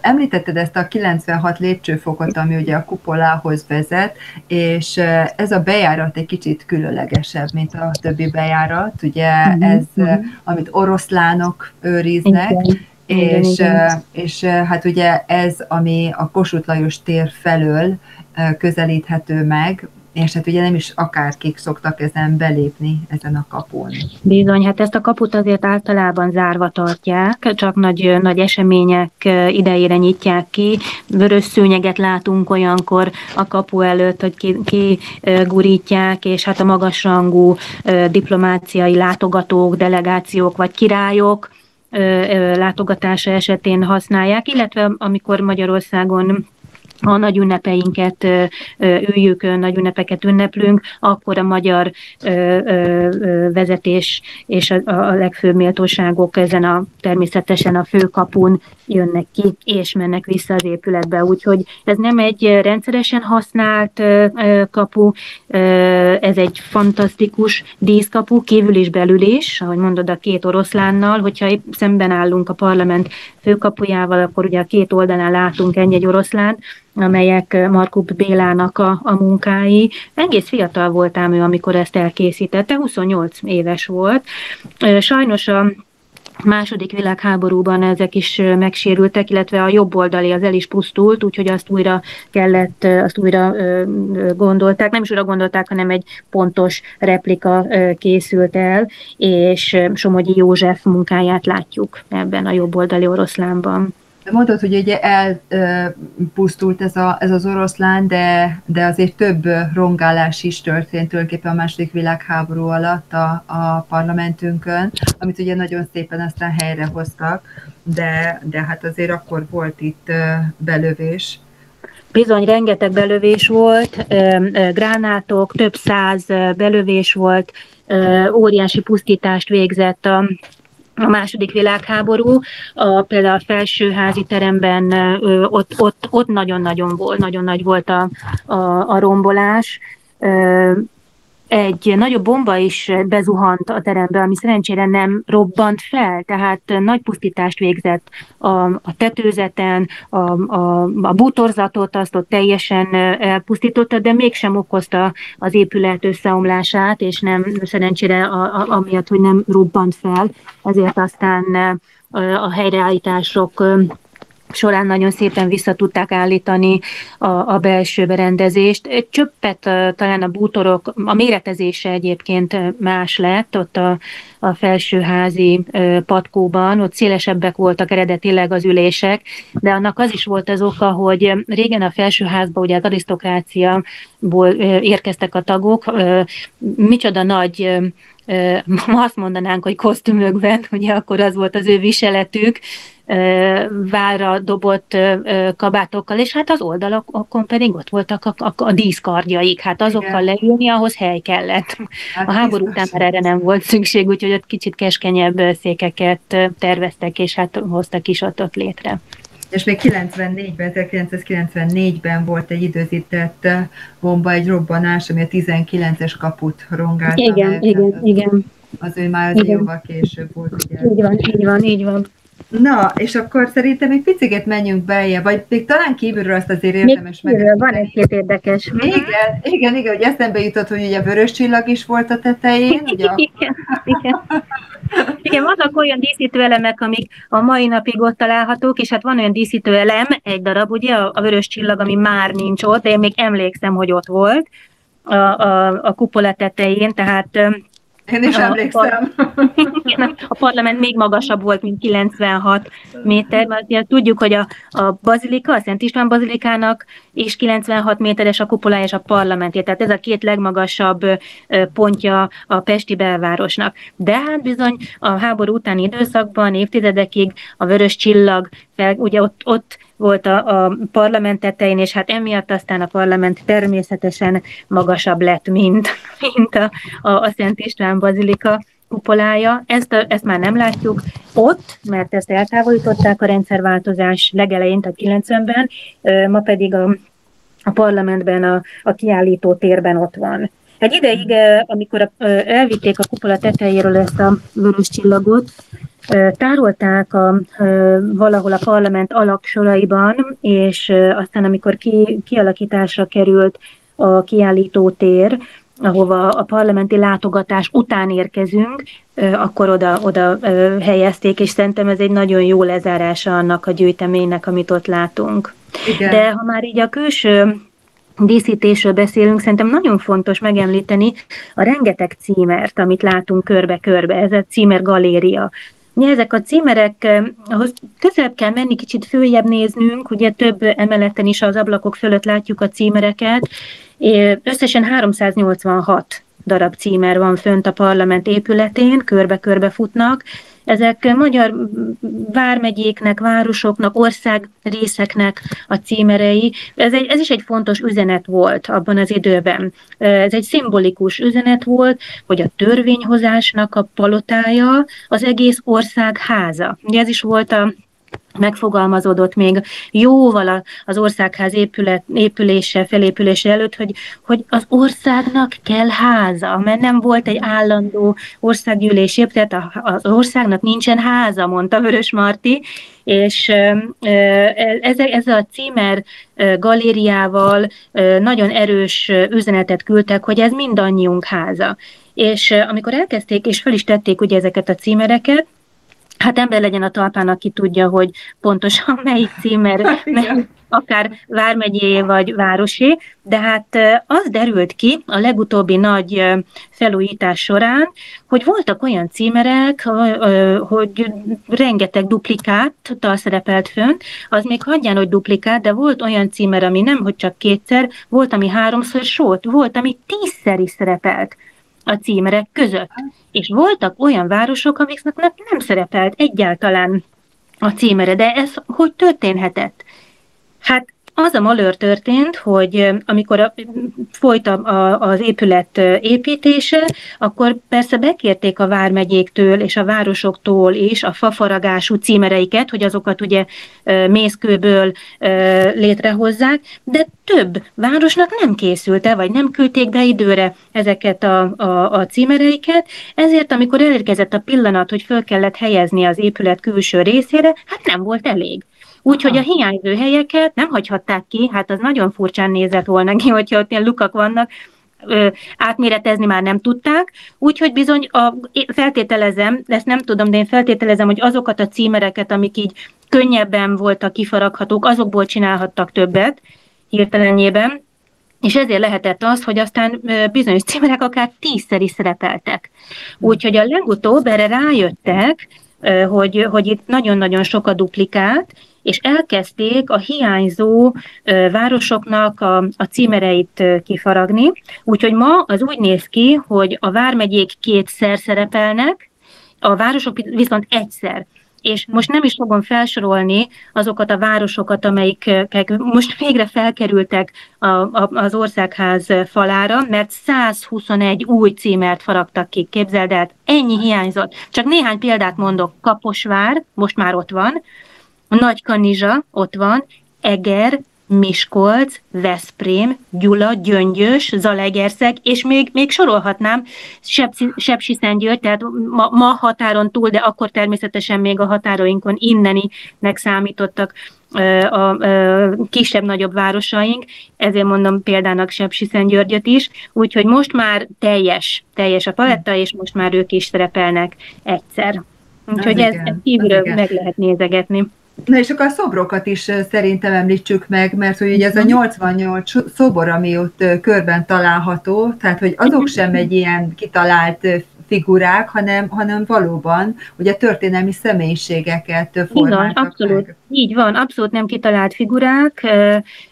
[SPEAKER 1] Említetted ezt a 96 lépcsőfokot, ami ugye a kupolához vezet, és ez a bejárat egy kicsit különlegesebb, mint a többi bejárat, ugye mm-hmm. ez, mhm. amit oroszlánok őriznek, Igen. És, igen, és hát ugye ez, ami a Kossuth Lajos tér felől közelíthető meg, és hát ugye nem is akárkik szoktak ezen belépni, ezen a kapun.
[SPEAKER 2] Bizony, hát ezt a kaput azért általában zárva tartják, csak nagy, nagy események idejére nyitják ki. Vörös szőnyeget látunk olyankor a kapu előtt, hogy ki, ki gurítják, és hát a magasrangú diplomáciai látogatók, delegációk vagy királyok látogatása esetén használják, illetve amikor Magyarországon a nagy ünnepeinket üljük, nagy ünnepeket ünneplünk, akkor a magyar vezetés és a, legfőbb méltóságok ezen a természetesen a főkapun jönnek ki, és mennek vissza az épületbe. Úgyhogy ez nem egy rendszeresen használt kapu, ez egy fantasztikus díszkapu, kívül is belül is, ahogy mondod, a két oroszlánnal, hogyha szemben állunk a parlament főkapujával, akkor ugye a két oldalán látunk egy-egy oroszlán, amelyek Markup Bélának a, a munkái. Egész fiatal voltám ő, amikor ezt elkészítette, 28 éves volt. Sajnos a második világháborúban ezek is megsérültek, illetve a jobb oldali az el is pusztult, úgyhogy azt újra kellett, azt újra gondolták, nem is újra gondolták, hanem egy pontos replika készült el, és Somogyi József munkáját látjuk ebben a jobb oldali oroszlánban.
[SPEAKER 1] Mondod, hogy ugye elpusztult ez, a, ez az oroszlán, de, de azért több rongálás is történt tulajdonképpen a második világháború alatt a, a parlamentünkön, amit ugye nagyon szépen aztán helyrehoztak, de, de hát azért akkor volt itt belövés.
[SPEAKER 2] Bizony, rengeteg belövés volt, gránátok, több száz belövés volt, óriási pusztítást végzett a a második világháború, a, például a felsőházi teremben ö, ott, ott, ott nagyon-nagyon volt, nagyon nagy volt a, a, a rombolás. Ö, egy nagyobb bomba is bezuhant a terembe, ami szerencsére nem robbant fel, tehát nagy pusztítást végzett a, a tetőzeten, a, a, a bútorzatot azt ott teljesen elpusztította, de mégsem okozta az épület összeomlását, és nem szerencsére a, a, amiatt, hogy nem robbant fel, ezért aztán a helyreállítások során nagyon szépen vissza tudták állítani a, a belső berendezést. Egy csöppet talán a bútorok, a méretezése egyébként más lett ott a, a felsőházi patkóban, ott szélesebbek voltak eredetileg az ülések, de annak az is volt az oka, hogy régen a felsőházban ugye az arisztokráciából érkeztek a tagok, micsoda nagy ma azt mondanánk, hogy kosztümökben, <laughs> ugye akkor az volt az ő viseletük, vára dobott kabátokkal, és hát az oldalakon pedig ott voltak a, a, a díszkardjaik, hát azokkal Igen. leülni, ahhoz hely kellett. Hát a háború után már erre nem volt szükség, úgyhogy ott kicsit keskenyebb székeket terveztek, és hát hoztak is ott, ott létre.
[SPEAKER 1] És még 94-ben, 1994-ben volt egy időzített bomba, egy robbanás, ami a 19-es kaput rongálta
[SPEAKER 2] igen, meg. Igen, igen,
[SPEAKER 1] Az ő már az jóval később volt,
[SPEAKER 2] ugye? Így van, így van, így van.
[SPEAKER 1] Na, és akkor szerintem egy picit menjünk belje, vagy még talán kívülről azt azért érdemes meg.
[SPEAKER 2] Van egy-két érdekes.
[SPEAKER 1] Igen, igen, igen, hogy eszembe jutott, hogy ugye vörös csillag is volt a tetején. <laughs> Ugye
[SPEAKER 2] igen, igen. Igen, vannak olyan díszítőelemek, amik a mai napig ott találhatók, és hát van olyan díszítőelem, egy darab, ugye, a, a vörös csillag, ami már nincs ott, de én még emlékszem, hogy ott volt a, a, a kupola tetején, tehát
[SPEAKER 1] én is emlékszem.
[SPEAKER 2] A, a parlament még magasabb volt, mint 96 méter, mert ugye tudjuk, hogy a, a bazilika, a Szent István bazilikának is 96 méteres a kupola és a parlamentje, tehát ez a két legmagasabb pontja a Pesti belvárosnak. De hát bizony a háború utáni időszakban, évtizedekig a vörös csillag, fel, ugye ott, ott volt a, a parlament tetején, és hát emiatt aztán a parlament természetesen magasabb lett, mint, <laughs> mint a, a, a Szent István Bazilika kupolája. Ezt, a, ezt már nem látjuk ott, mert ezt eltávolították a rendszerváltozás legelején, tehát 90-ben, ma pedig a, a parlamentben, a, a kiállító térben ott van. Egy ideig, amikor elvitték a kupola tetejéről ezt a vörös csillagot, tárolták a, valahol a parlament alaksoraiban, és aztán amikor ki, kialakításra került a kiállító tér, ahova a parlamenti látogatás után érkezünk, akkor oda, oda helyezték, és szerintem ez egy nagyon jó lezárása annak a gyűjteménynek, amit ott látunk. Igen. De ha már így a külső díszítésről beszélünk, szerintem nagyon fontos megemlíteni a rengeteg címert, amit látunk körbe-körbe. Ez a címer galéria. Ugye ezek a címerek, ahhoz közelebb kell menni, kicsit följebb néznünk, ugye több emeleten is az ablakok fölött látjuk a címereket. Összesen 386 darab címer van fönt a parlament épületén, körbe-körbe futnak, Ezek magyar vármegyéknek, városoknak, országrészeknek a címerei. Ez, egy, ez is egy fontos üzenet volt abban az időben. Ez egy szimbolikus üzenet volt, hogy a törvényhozásnak a palotája az egész ország háza. Ez is volt a megfogalmazódott még jóval az országház épület, épülése, felépülése előtt, hogy, hogy az országnak kell háza, mert nem volt egy állandó országgyűlés, tehát az országnak nincsen háza, mondta Vörös Marti, és ezzel, ezzel a címer galériával nagyon erős üzenetet küldtek, hogy ez mindannyiunk háza. És amikor elkezdték, és fel is tették ugye ezeket a címereket, hát ember legyen a talpán, aki tudja, hogy pontosan <laughs> melyik címer, hát, <laughs> mely, akár vármegyé vagy városé, de hát az derült ki a legutóbbi nagy felújítás során, hogy voltak olyan címerek, hogy rengeteg duplikáttal szerepelt fönt, az még hagyján, hogy duplikát, de volt olyan címer, ami nem, hogy csak kétszer, volt, ami háromszor sót, volt, ami tízszer is szerepelt a címerek között. És voltak olyan városok, amiknek nem szerepelt egyáltalán a címere, de ez hogy történhetett? Hát az a malőr történt, hogy amikor a, folyt a, a, az épület építése, akkor persze bekérték a vármegyéktől és a városoktól is a fafaragású címereiket, hogy azokat ugye mészkőből létrehozzák, de több városnak nem készült vagy nem küldték be időre ezeket a, a, a címereiket, ezért amikor elérkezett a pillanat, hogy föl kellett helyezni az épület külső részére, hát nem volt elég. Úgyhogy a hiányzó helyeket nem hagyhatták ki, hát az nagyon furcsán nézett volna ki, <laughs> hogyha ott ilyen lukak vannak, ö, átméretezni már nem tudták, úgyhogy bizony a, feltételezem, ezt nem tudom, de én feltételezem, hogy azokat a címereket, amik így könnyebben voltak kifaraghatók, azokból csinálhattak többet hirtelenjében, és ezért lehetett az, hogy aztán bizonyos címerek akár tízszer is szerepeltek. Úgyhogy a legutóbb erre rájöttek, hogy, hogy itt nagyon-nagyon sok a duplikát, és elkezdték a hiányzó városoknak a, a címereit kifaragni. Úgyhogy ma az úgy néz ki, hogy a vármegyék kétszer szerepelnek, a városok viszont egyszer és most nem is fogom felsorolni azokat a városokat, amelyik most végre felkerültek a, a, az országház falára, mert 121 új címert faragtak ki, képzeld el, ennyi hiányzott. Csak néhány példát mondok, Kaposvár, most már ott van, nagy Kanizsa ott van, Eger, Miskolc, Veszprém, Gyula, Gyöngyös, Zalegerszeg, és még, még sorolhatnám Sepsi Szentgyörgy, tehát ma, ma határon túl, de akkor természetesen még a határainkon inneninek számítottak a, kisebb-nagyobb városaink, ezért mondom példának Sepsi Szentgyörgyöt is, úgyhogy most már teljes, teljes a paletta, és most már ők is szerepelnek egyszer. Úgyhogy ez, ez kívülről meg lehet nézegetni.
[SPEAKER 1] Na és akkor a szobrokat is szerintem említsük meg, mert hogy ugye ez a 88 mhm. szobor, ami ott körben található, tehát hogy azok mhm. sem egy ilyen kitalált figurák, hanem, hanem valóban ugye történelmi személyiségeket formáltak
[SPEAKER 2] Igen, abszolút. Meg. Így van, abszolút nem kitalált figurák.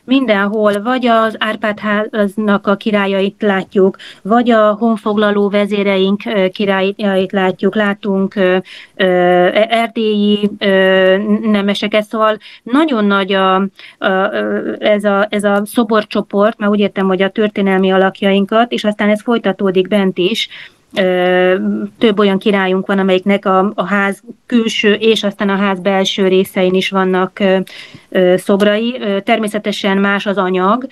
[SPEAKER 2] Mindenhol vagy az Árpádháznak a királyait látjuk, vagy a honfoglaló vezéreink királyait látjuk, látunk erdélyi nemeseket, szóval nagyon nagy a, a, ez, a, ez a szoborcsoport, mert úgy értem, hogy a történelmi alakjainkat, és aztán ez folytatódik bent is, több olyan királyunk van, amelyiknek a, a ház külső és aztán a ház belső részein is vannak szobrai. Természetesen más az anyag,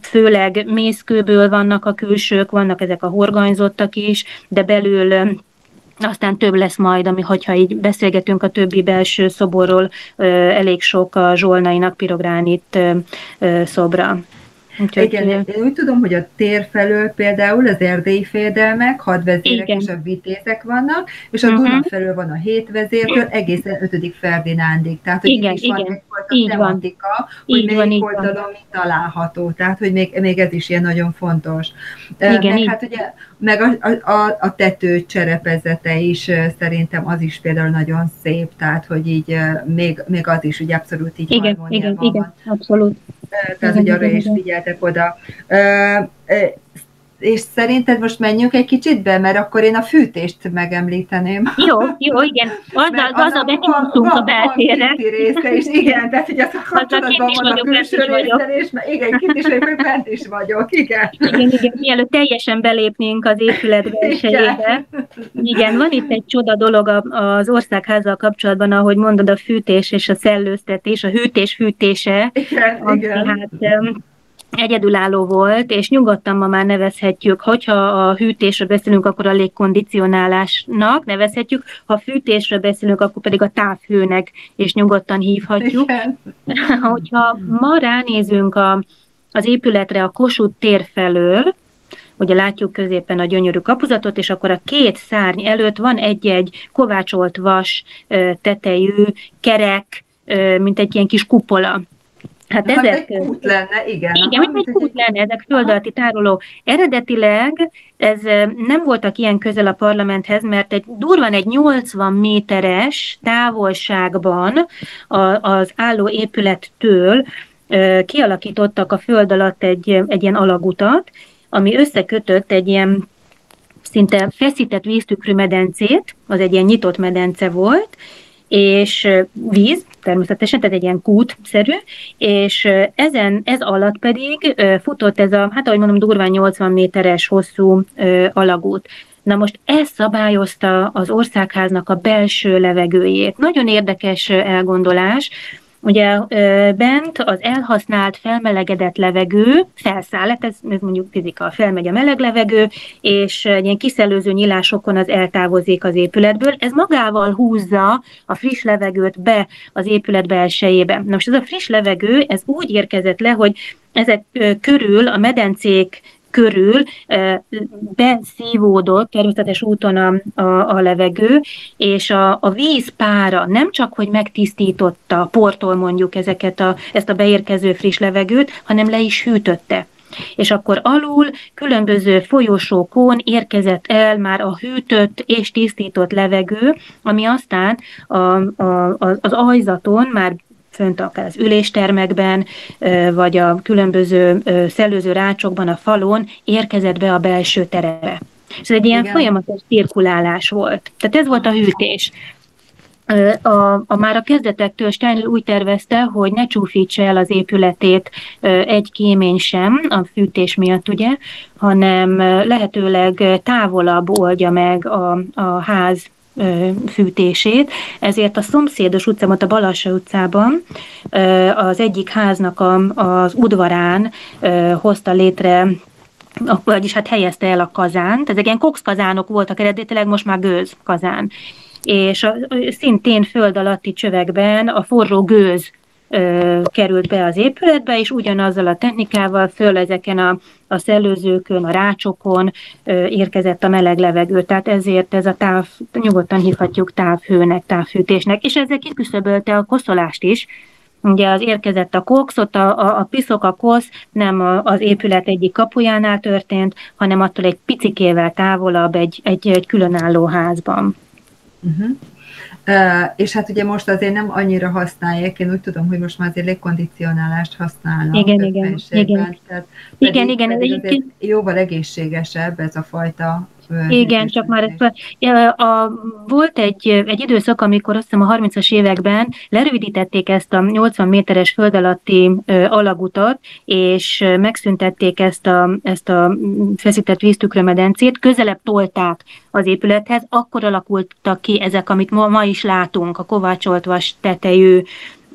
[SPEAKER 2] főleg mészkőből vannak a külsők, vannak ezek a horganyzottak is, de belül aztán több lesz majd, ami, hogyha így beszélgetünk a többi belső szoborról, elég sok a zsolnainak pirogránit szobra.
[SPEAKER 1] Úgyhogy Igen, én úgy tudom, hogy a tér felől például az erdélyi fédelmek, hadvezérek Igen. és a vitézek vannak, és a uh-huh. Duna felől van a hét vezértől egészen ötödik Ferdinándig. Tehát, hogy igen, itt is igen. van egyfajta így tematika, van. hogy így melyik van, oldalon mi található. Tehát, hogy még, még ez is ilyen nagyon fontos. Igen, meg így. hát ugye, meg a, a, a tető cserepezete is szerintem az is például nagyon szép, tehát, hogy így még, még az is ugye abszolút így
[SPEAKER 2] igen, igen, igen, abszolút.
[SPEAKER 1] Tehát, igen, hogy arra igen, is figyeltek oda. és szerinted most menjünk egy kicsit be, mert akkor én a fűtést megemlíteném.
[SPEAKER 2] Jó, jó, igen. Azzal, azzal bekimutunk a beltérre.
[SPEAKER 1] része is, igen, tehát hogy az a kapcsolatban van a külső része, és igen, kint is vagyok, bent is vagyok, igen.
[SPEAKER 2] Igen, igen, mielőtt teljesen belépnénk az épület belsejébe. Igen, van itt egy csoda dolog az országházzal kapcsolatban, ahogy mondod, a fűtés és a szellőztetés, a hűtés fűtése.
[SPEAKER 1] Igen, igen. Hát,
[SPEAKER 2] egyedülálló volt, és nyugodtan ma már nevezhetjük, hogyha a hűtésről beszélünk, akkor a légkondicionálásnak nevezhetjük, ha fűtésről beszélünk, akkor pedig a távhőnek, és nyugodtan hívhatjuk. Igen. <laughs> hogyha ma ránézünk a, az épületre a Kossuth tér felől, ugye látjuk középen a gyönyörű kapuzatot, és akkor a két szárny előtt van egy-egy kovácsolt vas tetejű kerek, mint egy ilyen kis kupola.
[SPEAKER 1] Hát, hát ezek, egy kút lenne, igen.
[SPEAKER 2] Igen, mint egy kút lenne, ezek földalatti tároló. Eredetileg ez nem voltak ilyen közel a parlamenthez, mert egy durvan egy 80 méteres távolságban az álló épülettől kialakítottak a föld alatt egy, egy ilyen alagutat, ami összekötött egy ilyen szinte feszített víztükrű medencét, az egy ilyen nyitott medence volt, és víz, természetesen, tehát egy ilyen kútszerű, és ezen, ez alatt pedig futott ez a, hát ahogy mondom, durván 80 méteres hosszú alagút. Na most ez szabályozta az országháznak a belső levegőjét. Nagyon érdekes elgondolás, Ugye bent az elhasznált, felmelegedett levegő felszáll, hát ez, ez mondjuk fizika, felmegy a meleg levegő, és ilyen kiszelőző nyilásokon az eltávozik az épületből. Ez magával húzza a friss levegőt be az épület belsejébe. Na most ez a friss levegő, ez úgy érkezett le, hogy ezek körül a medencék körül beszívódott természetes úton a, a, a levegő, és a, a vízpára nem csak, hogy megtisztította, portól mondjuk ezeket a, ezt a beérkező friss levegőt, hanem le is hűtötte. És akkor alul különböző folyosókon érkezett el már a hűtött és tisztított levegő, ami aztán a, a, az ajzaton már fönt akár az üléstermekben, vagy a különböző szellőző rácsokban a falon érkezett be a belső terebe. És ez egy ilyen Igen. folyamatos cirkulálás volt. Tehát ez volt a hűtés. A, a már a kezdetektől Stein úgy tervezte, hogy ne csúfítsa el az épületét egy kémény sem a fűtés miatt, ugye, hanem lehetőleg távolabb oldja meg a, a ház fűtését, ezért a szomszédos utcában, a Balassa utcában az egyik háznak a, az udvarán hozta létre vagyis hát helyezte el a kazánt. Ezek ilyen kazánok voltak eredetileg, most már gőz kazán. És a, szintén föld alatti csövekben a forró gőz került be az épületbe, és ugyanazzal a technikával föl ezeken a, a szellőzőkön, a rácsokon érkezett a meleg levegő. Tehát ezért ez a táv, nyugodtan hívhatjuk távhőnek, távfűtésnek, és ezzel kiküszöbölte a koszolást is, Ugye az érkezett a kokszot, a, a, a piszok, a kosz nem az épület egyik kapujánál történt, hanem attól egy picikével távolabb egy, egy, egy különálló házban.
[SPEAKER 1] Uh-huh. És hát ugye most azért nem annyira használják, én úgy tudom, hogy most már azért légkondicionálást használnak.
[SPEAKER 2] Igen, igen, igen.
[SPEAKER 1] Tehát igen, igen. Ez jóval egészségesebb ez a fajta
[SPEAKER 2] igen, csak már ez, a, a, volt egy, egy időszak, amikor azt hiszem a 30-as években lerövidítették ezt a 80 méteres föld alatti ö, alagutat, és megszüntették ezt a, ezt a feszített víztükrömedencét, közelebb tolták az épülethez, akkor alakultak ki ezek, amit ma, ma is látunk, a kovácsolt vas tetejű,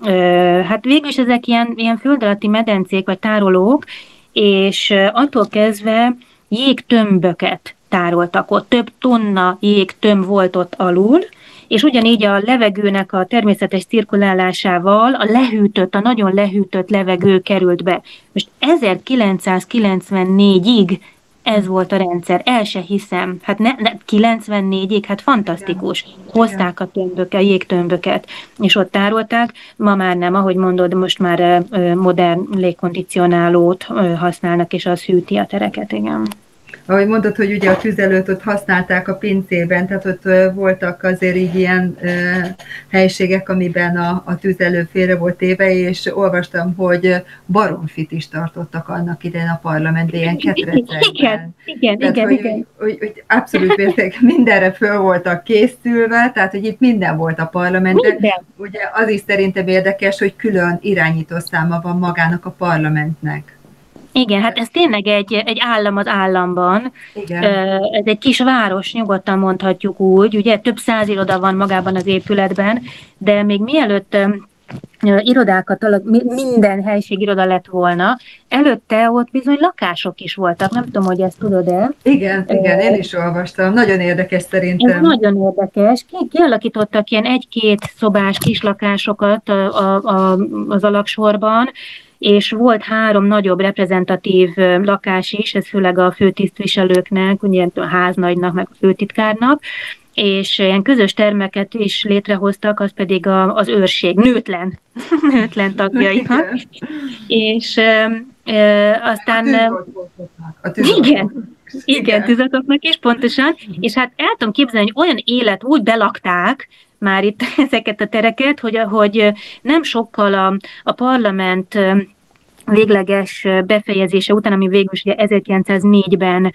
[SPEAKER 2] ö, hát végül is ezek ilyen, ilyen föld alatti medencék vagy tárolók, és attól kezdve jégtömböket tároltak ott. Több tonna jégtömb volt ott alul, és ugyanígy a levegőnek a természetes cirkulálásával a lehűtött, a nagyon lehűtött levegő került be. Most 1994-ig ez volt a rendszer. El se hiszem. Hát ne, ne, 94-ig, hát fantasztikus. Hozták a tömböket, a jégtömböket, és ott tárolták. Ma már nem, ahogy mondod, most már modern légkondicionálót használnak, és az hűti a tereket, igen.
[SPEAKER 1] Ahogy mondod, hogy ugye a tüzelőt ott használták a pincében, tehát ott voltak azért így ilyen helységek, amiben a, a tüzelő félre volt éve, és olvastam, hogy baromfit is tartottak annak idején a parlamentben, ilyen ketrecekben.
[SPEAKER 2] Igen, igen,
[SPEAKER 1] tehát,
[SPEAKER 2] igen,
[SPEAKER 1] hogy,
[SPEAKER 2] igen.
[SPEAKER 1] Hogy, hogy, abszolút érték, mindenre föl voltak készülve, tehát hogy itt minden volt a parlamentben.
[SPEAKER 2] Minden.
[SPEAKER 1] Ugye az is szerintem érdekes, hogy külön irányítószáma van magának a parlamentnek.
[SPEAKER 2] Igen, hát ez tényleg egy, egy állam az államban.
[SPEAKER 1] Igen.
[SPEAKER 2] Ez egy kis város, nyugodtan mondhatjuk úgy. Ugye több száz iroda van magában az épületben, de még mielőtt irodákat, minden helység iroda lett volna. Előtte ott bizony lakások is voltak, nem tudom, hogy ezt tudod-e.
[SPEAKER 1] Igen, igen, én is olvastam, nagyon érdekes szerintem.
[SPEAKER 2] Ez nagyon érdekes. Ki, kialakítottak ilyen egy-két szobás kislakásokat a, a, a, az alaksorban, és volt három nagyobb reprezentatív lakás is, ez főleg a főtisztviselőknek, ugye a háznagynak, meg a főtitkárnak, és ilyen közös termeket is létrehoztak, az pedig a, az őrség, nőtlen, <laughs> nőtlen tagjainak. és e, aztán...
[SPEAKER 1] A
[SPEAKER 2] igen, igen, tűzatoknak is, pontosan. És hát el tudom képzelni, hogy olyan élet úgy belakták, már itt <laughs> ezeket a tereket, hogy, hogy nem sokkal a, a parlament végleges befejezése után, ami végül is 1904-ben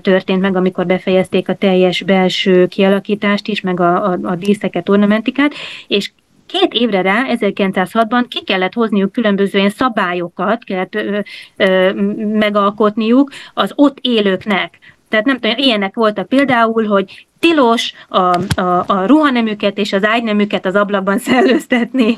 [SPEAKER 2] történt meg, amikor befejezték a teljes belső kialakítást is, meg a, a, a díszeket, ornamentikát, és két évre rá, 1906-ban ki kellett hozniuk különböző ilyen szabályokat, kellett ö, ö, megalkotniuk az ott élőknek. Tehát nem tudom, ilyenek voltak például, hogy tilos a, a, a ruhanemüket és az ágynemüket az ablakban szellőztetni.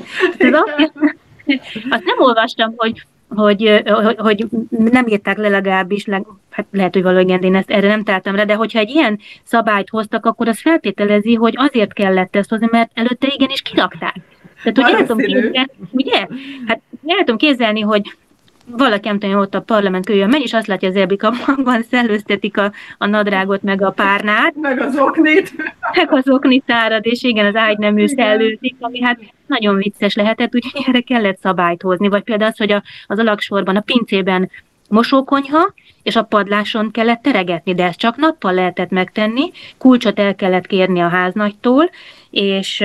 [SPEAKER 2] Azt, nem olvastam, hogy hogy, hogy nem írták le legalábbis, leg, hát lehet, hogy valójában én ezt erre nem táltam rá, de hogyha egy ilyen szabályt hoztak, akkor az feltételezi, hogy azért kellett ezt hozni, mert előtte igenis kilakták. Tehát, hogy el tudom képzelni, ugye? Hát el tudom képzelni, hogy valaki nem tudja, ott a parlament kölyön megy, és azt látja az Erbik abban szellőztetik a, a nadrágot, meg a párnát.
[SPEAKER 1] Meg az oknit.
[SPEAKER 2] Meg az oknit árad, és igen, az ágynemű szellőzik, ami hát nagyon vicces lehetett, úgyhogy erre kellett szabályt hozni. Vagy például az, hogy a, az alaksorban, a pincében mosókonyha, és a padláson kellett teregetni, de ezt csak nappal lehetett megtenni, kulcsot el kellett kérni a háznagytól, és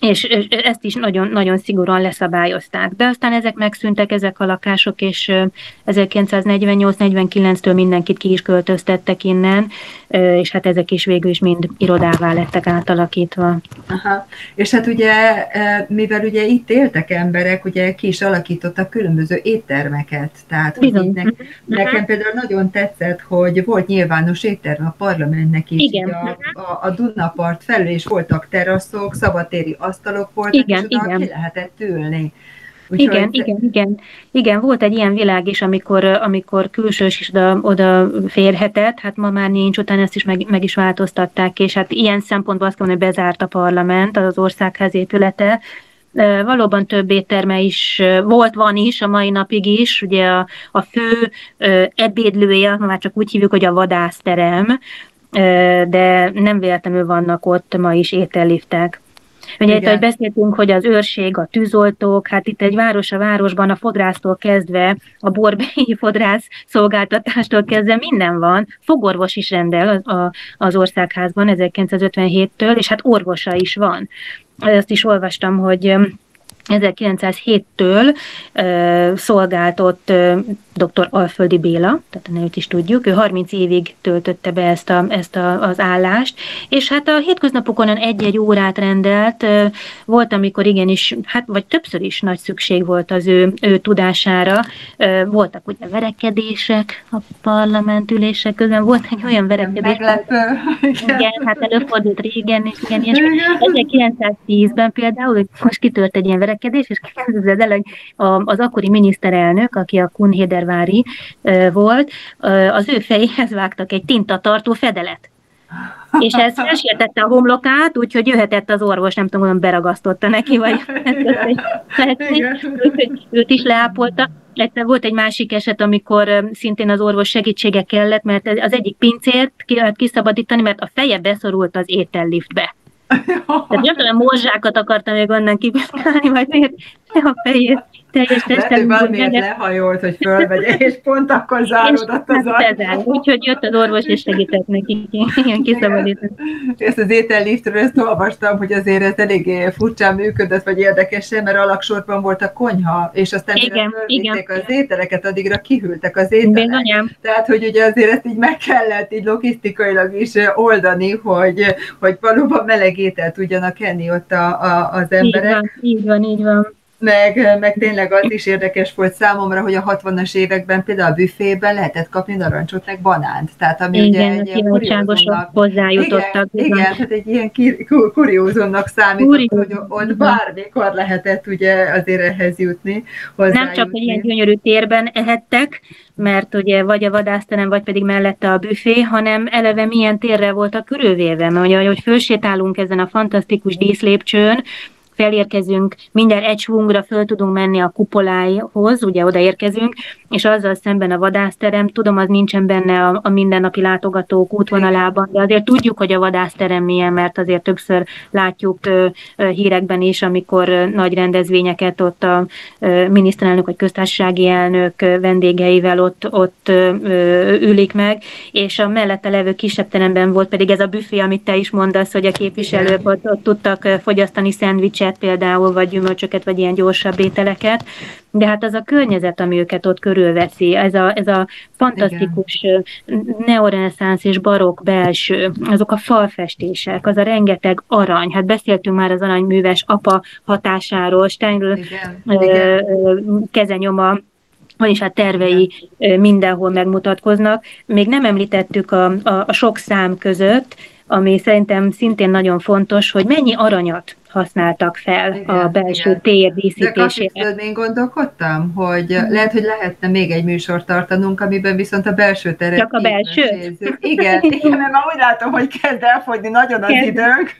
[SPEAKER 2] és ezt is nagyon, nagyon szigorúan leszabályozták. De aztán ezek megszűntek, ezek a lakások, és 1948-49-től mindenkit ki is költöztettek innen, és hát ezek is végül is mind irodává lettek átalakítva.
[SPEAKER 1] Aha. És hát ugye, mivel ugye itt éltek emberek, ugye ki is alakítottak különböző éttermeket. Tehát Bizony. Ne, nekem például nagyon tetszett, hogy volt nyilvános étterme a parlamentnek is, Igen. A, a, a Dunapart felül, és voltak teraszok, szabatéri asztalok voltak, igen, és igen. ki lehetett ülni.
[SPEAKER 2] Úgyhogy... Igen, igen, igen. Igen, volt egy ilyen világ is, amikor, amikor külsős is oda, oda férhetett, hát ma már nincs, utána ezt is meg, meg is változtatták, és hát ilyen szempontból azt mondom, hogy bezárt a parlament, az országház épülete, Valóban több étterme is volt, van is a mai napig is. Ugye a, a fő ebédlője, már csak úgy hívjuk, hogy a vadászterem, de nem véletlenül vannak ott ma is ételliftek. Ugye itt, hogy beszéltünk, hogy az őrség, a tűzoltók, hát itt egy város a városban a fodrásztól kezdve, a borbélyi <laughs> fodrász szolgáltatástól kezdve minden van. Fogorvos is rendel az, az országházban 1957-től, és hát orvosa is van. Ezt is olvastam, hogy 1907-től uh, szolgáltott uh, dr. Alföldi Béla, tehát a nevét is tudjuk, ő 30 évig töltötte be ezt, a, ezt a, az állást, és hát a hétköznapokon egy-egy órát rendelt, uh, volt, amikor igenis, hát vagy többször is nagy szükség volt az ő, ő tudására, uh, voltak ugye verekedések a parlamentülések közben, volt egy olyan verekedés.
[SPEAKER 1] Meglepő.
[SPEAKER 2] Igen, hát előfordult régen, és igen, és 1910-ben például, most kitört egy ilyen verekedés, viselkedés, és képzeld el, hogy az akkori miniszterelnök, aki a Kunhédervári volt, az ő fejéhez vágtak egy tintatartó fedelet. És ez felsértette a homlokát, úgyhogy jöhetett az orvos, nem tudom, hogy beragasztotta neki, vagy <laughs> őt, őt is leápolta. Egyszer volt egy másik eset, amikor szintén az orvos segítsége kellett, mert az egyik pincért lehet kiszabadítani, mert a feje beszorult az ételliftbe. Tehát tudom, morzsákat akartam még onnan kivizsgálni, vagy miért a fejét teljes
[SPEAKER 1] testen. Lehet, hogy lehajolt, hogy fölvegye, és pont akkor záródott az
[SPEAKER 2] ajtó. Úgyhogy jött az orvos, és segített nekik ilyen kiszabadítani.
[SPEAKER 1] Ezt az ételliftről ezt olvastam, hogy azért ez eléggé furcsán működött, vagy érdekesen, mert alaksorban volt a konyha, és aztán igen, igen. az ételeket, addigra kihűltek az ételek. Bizonyám. Tehát, hogy ugye azért ezt így meg kellett így logisztikailag is oldani, hogy, hogy valóban meleg ételt tudjanak enni ott a, a, az emberek.
[SPEAKER 2] Így van, így van, így van
[SPEAKER 1] meg, meg tényleg az is érdekes volt számomra, hogy a 60-as években például a büfében lehetett kapni narancsot, meg banánt. Tehát ami
[SPEAKER 2] igen, ugye egy kuriózumnak, hozzájutottak.
[SPEAKER 1] Igen, igen, tehát egy ilyen kuriózumnak számított, Kuriózum. hogy ott bármikor lehetett ugye azért ehhez jutni.
[SPEAKER 2] Nem csak egy ilyen gyönyörű térben ehettek, mert ugye vagy a vadászterem, vagy pedig mellette a büfé, hanem eleve milyen térre voltak körülvéve, mert ugye, hogy fölsétálunk ezen a fantasztikus díszlépcsőn, felérkezünk, minden egy svungra föl tudunk menni a kupolához, ugye odaérkezünk, és azzal szemben a vadászterem, tudom, az nincsen benne a, a mindennapi látogatók útvonalában, de azért tudjuk, hogy a vadászterem milyen, mert azért többször látjuk ö, ö, hírekben is, amikor ö, nagy rendezvényeket ott a ö, miniszterelnök vagy köztársasági elnök ö, vendégeivel ott, ott ö, ülik meg, és a mellette levő kisebb teremben volt pedig ez a büfé, amit te is mondasz, hogy a képviselők ott, ott tudtak fogyasztani szendvicset, kenyeret például, vagy gyümölcsöket, vagy ilyen gyorsabb ételeket, de hát az a környezet, ami őket ott körülveszi, ez a, ez a fantasztikus neoreneszánsz és barokk belső, azok a falfestések, az a rengeteg arany, hát beszéltünk már az aranyműves apa hatásáról, Steinről kezenyoma, vagyis hát tervei mindenhol megmutatkoznak. Még nem említettük a, a, a sok szám között, ami szerintem szintén nagyon fontos, hogy mennyi aranyat használtak fel igen, a belső igen. tér díszítésére.
[SPEAKER 1] De én gondolkodtam, hogy hmm. lehet, hogy lehetne még egy műsort tartanunk, amiben viszont a belső teret
[SPEAKER 2] Csak a belső?
[SPEAKER 1] Igen, <laughs> igen, mert már úgy látom, hogy kezd elfogyni nagyon az kezd. időnk.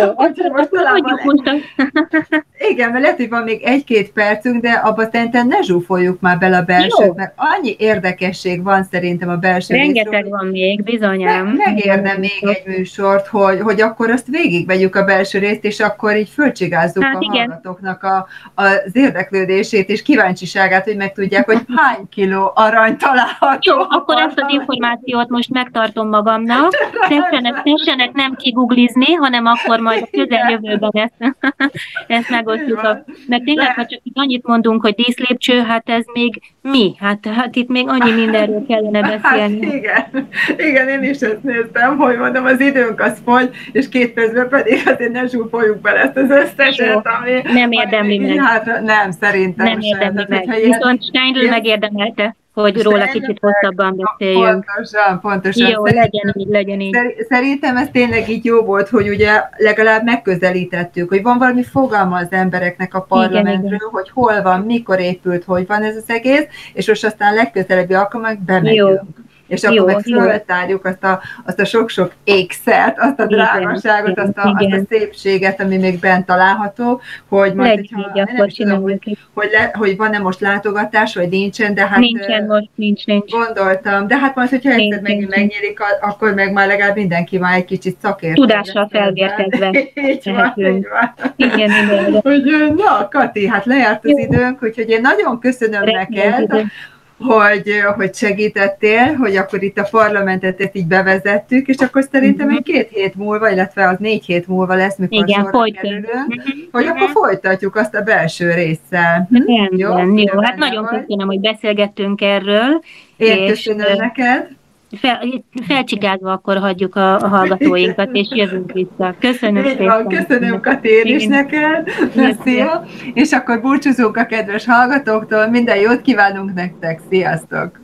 [SPEAKER 2] Ó, <laughs> Úgyhogy most talán <laughs>
[SPEAKER 1] Igen, mert lehet, hogy van még egy-két percünk, de abban szerintem ne zsúfoljuk már bele a belsőt, mert annyi érdekesség van szerintem a belső
[SPEAKER 2] Rengeteg részről, van még, bizonyám.
[SPEAKER 1] Meg, megérne még egy műsort, hogy, hogy akkor azt végigvegyük a belső részt, és akkor így fölcsigázzuk hát, a igen. hallgatóknak a, az érdeklődését és kíváncsiságát, hogy megtudják, hogy hány kiló arany található.
[SPEAKER 2] Jó, akkor ezt az információt most megtartom magamnak. <laughs> Tessenek, tessenek nem kiguglizni, hanem akkor majd a közeljövőben ezt, <laughs> ezt megosztjuk. A, mert tényleg, ha csak annyit mondunk, hogy díszlépcső, hát ez még mi? Hát, hát itt még annyi mindenről kellene <laughs> hát beszélni.
[SPEAKER 1] Hát igen, igen, én is ezt néztem, hogy mondom, az időnk az fogy, és két percben pedig azért ne zsúfoljuk bele ezt az összeset, ami...
[SPEAKER 2] Nem érdemli meg.
[SPEAKER 1] Hát, nem, szerintem
[SPEAKER 2] Nem érdemli meg. Viszont Steindl megérdemelte hogy róla kicsit hosszabban beszéljünk.
[SPEAKER 1] Pontosan, pontosan.
[SPEAKER 2] Jó, legyen így, legyen így.
[SPEAKER 1] Szerintem ez tényleg így jó volt, hogy ugye legalább megközelítettük, hogy van valami fogalma az embereknek a parlamentről, igen, igen. hogy hol van, mikor épült, hogy van ez az egész, és most aztán legközelebbi alkalmak bemegyünk. Jó és akkor jó, meg föltárjuk azt a, azt a sok-sok ékszert, azt a drágaságot, azt a, azt a szépséget, ami még bent található, hogy
[SPEAKER 2] majd, hogyha, nem tudom,
[SPEAKER 1] hogy, hogy, le, hogy van-e most látogatás, vagy nincsen, de hát...
[SPEAKER 2] Nincsen most, nincs, nincs.
[SPEAKER 1] Gondoltam, de hát majd, hogyha egyszer megint megnyílik, akkor meg már legalább mindenki már egy kicsit szakértő.
[SPEAKER 2] Tudással felvérkezve. <laughs>
[SPEAKER 1] így van, így van.
[SPEAKER 2] Igen, igen.
[SPEAKER 1] Hogy, na, Kati, hát lejárt az Jó. időnk, úgyhogy én nagyon köszönöm Remény neked, idő hogy, hogy segítettél, hogy akkor itt a parlamentet így bevezettük, és akkor szerintem egy két hét múlva, illetve az négy hét múlva lesz, mikor
[SPEAKER 2] Igen,
[SPEAKER 1] kerülünk, hogy akkor folytatjuk azt a belső résszel.
[SPEAKER 2] Hm? Jó, jó, hát nagyon köszönöm, hogy beszélgettünk erről.
[SPEAKER 1] Én és köszönöm neked
[SPEAKER 2] fel, felcsigázva akkor hagyjuk a, a hallgatóinkat, és jövünk vissza. Köszönöm szépen.
[SPEAKER 1] Köszönöm Katér is neked. Szia. És akkor búcsúzunk a kedves hallgatóktól. Minden jót kívánunk nektek. Sziasztok!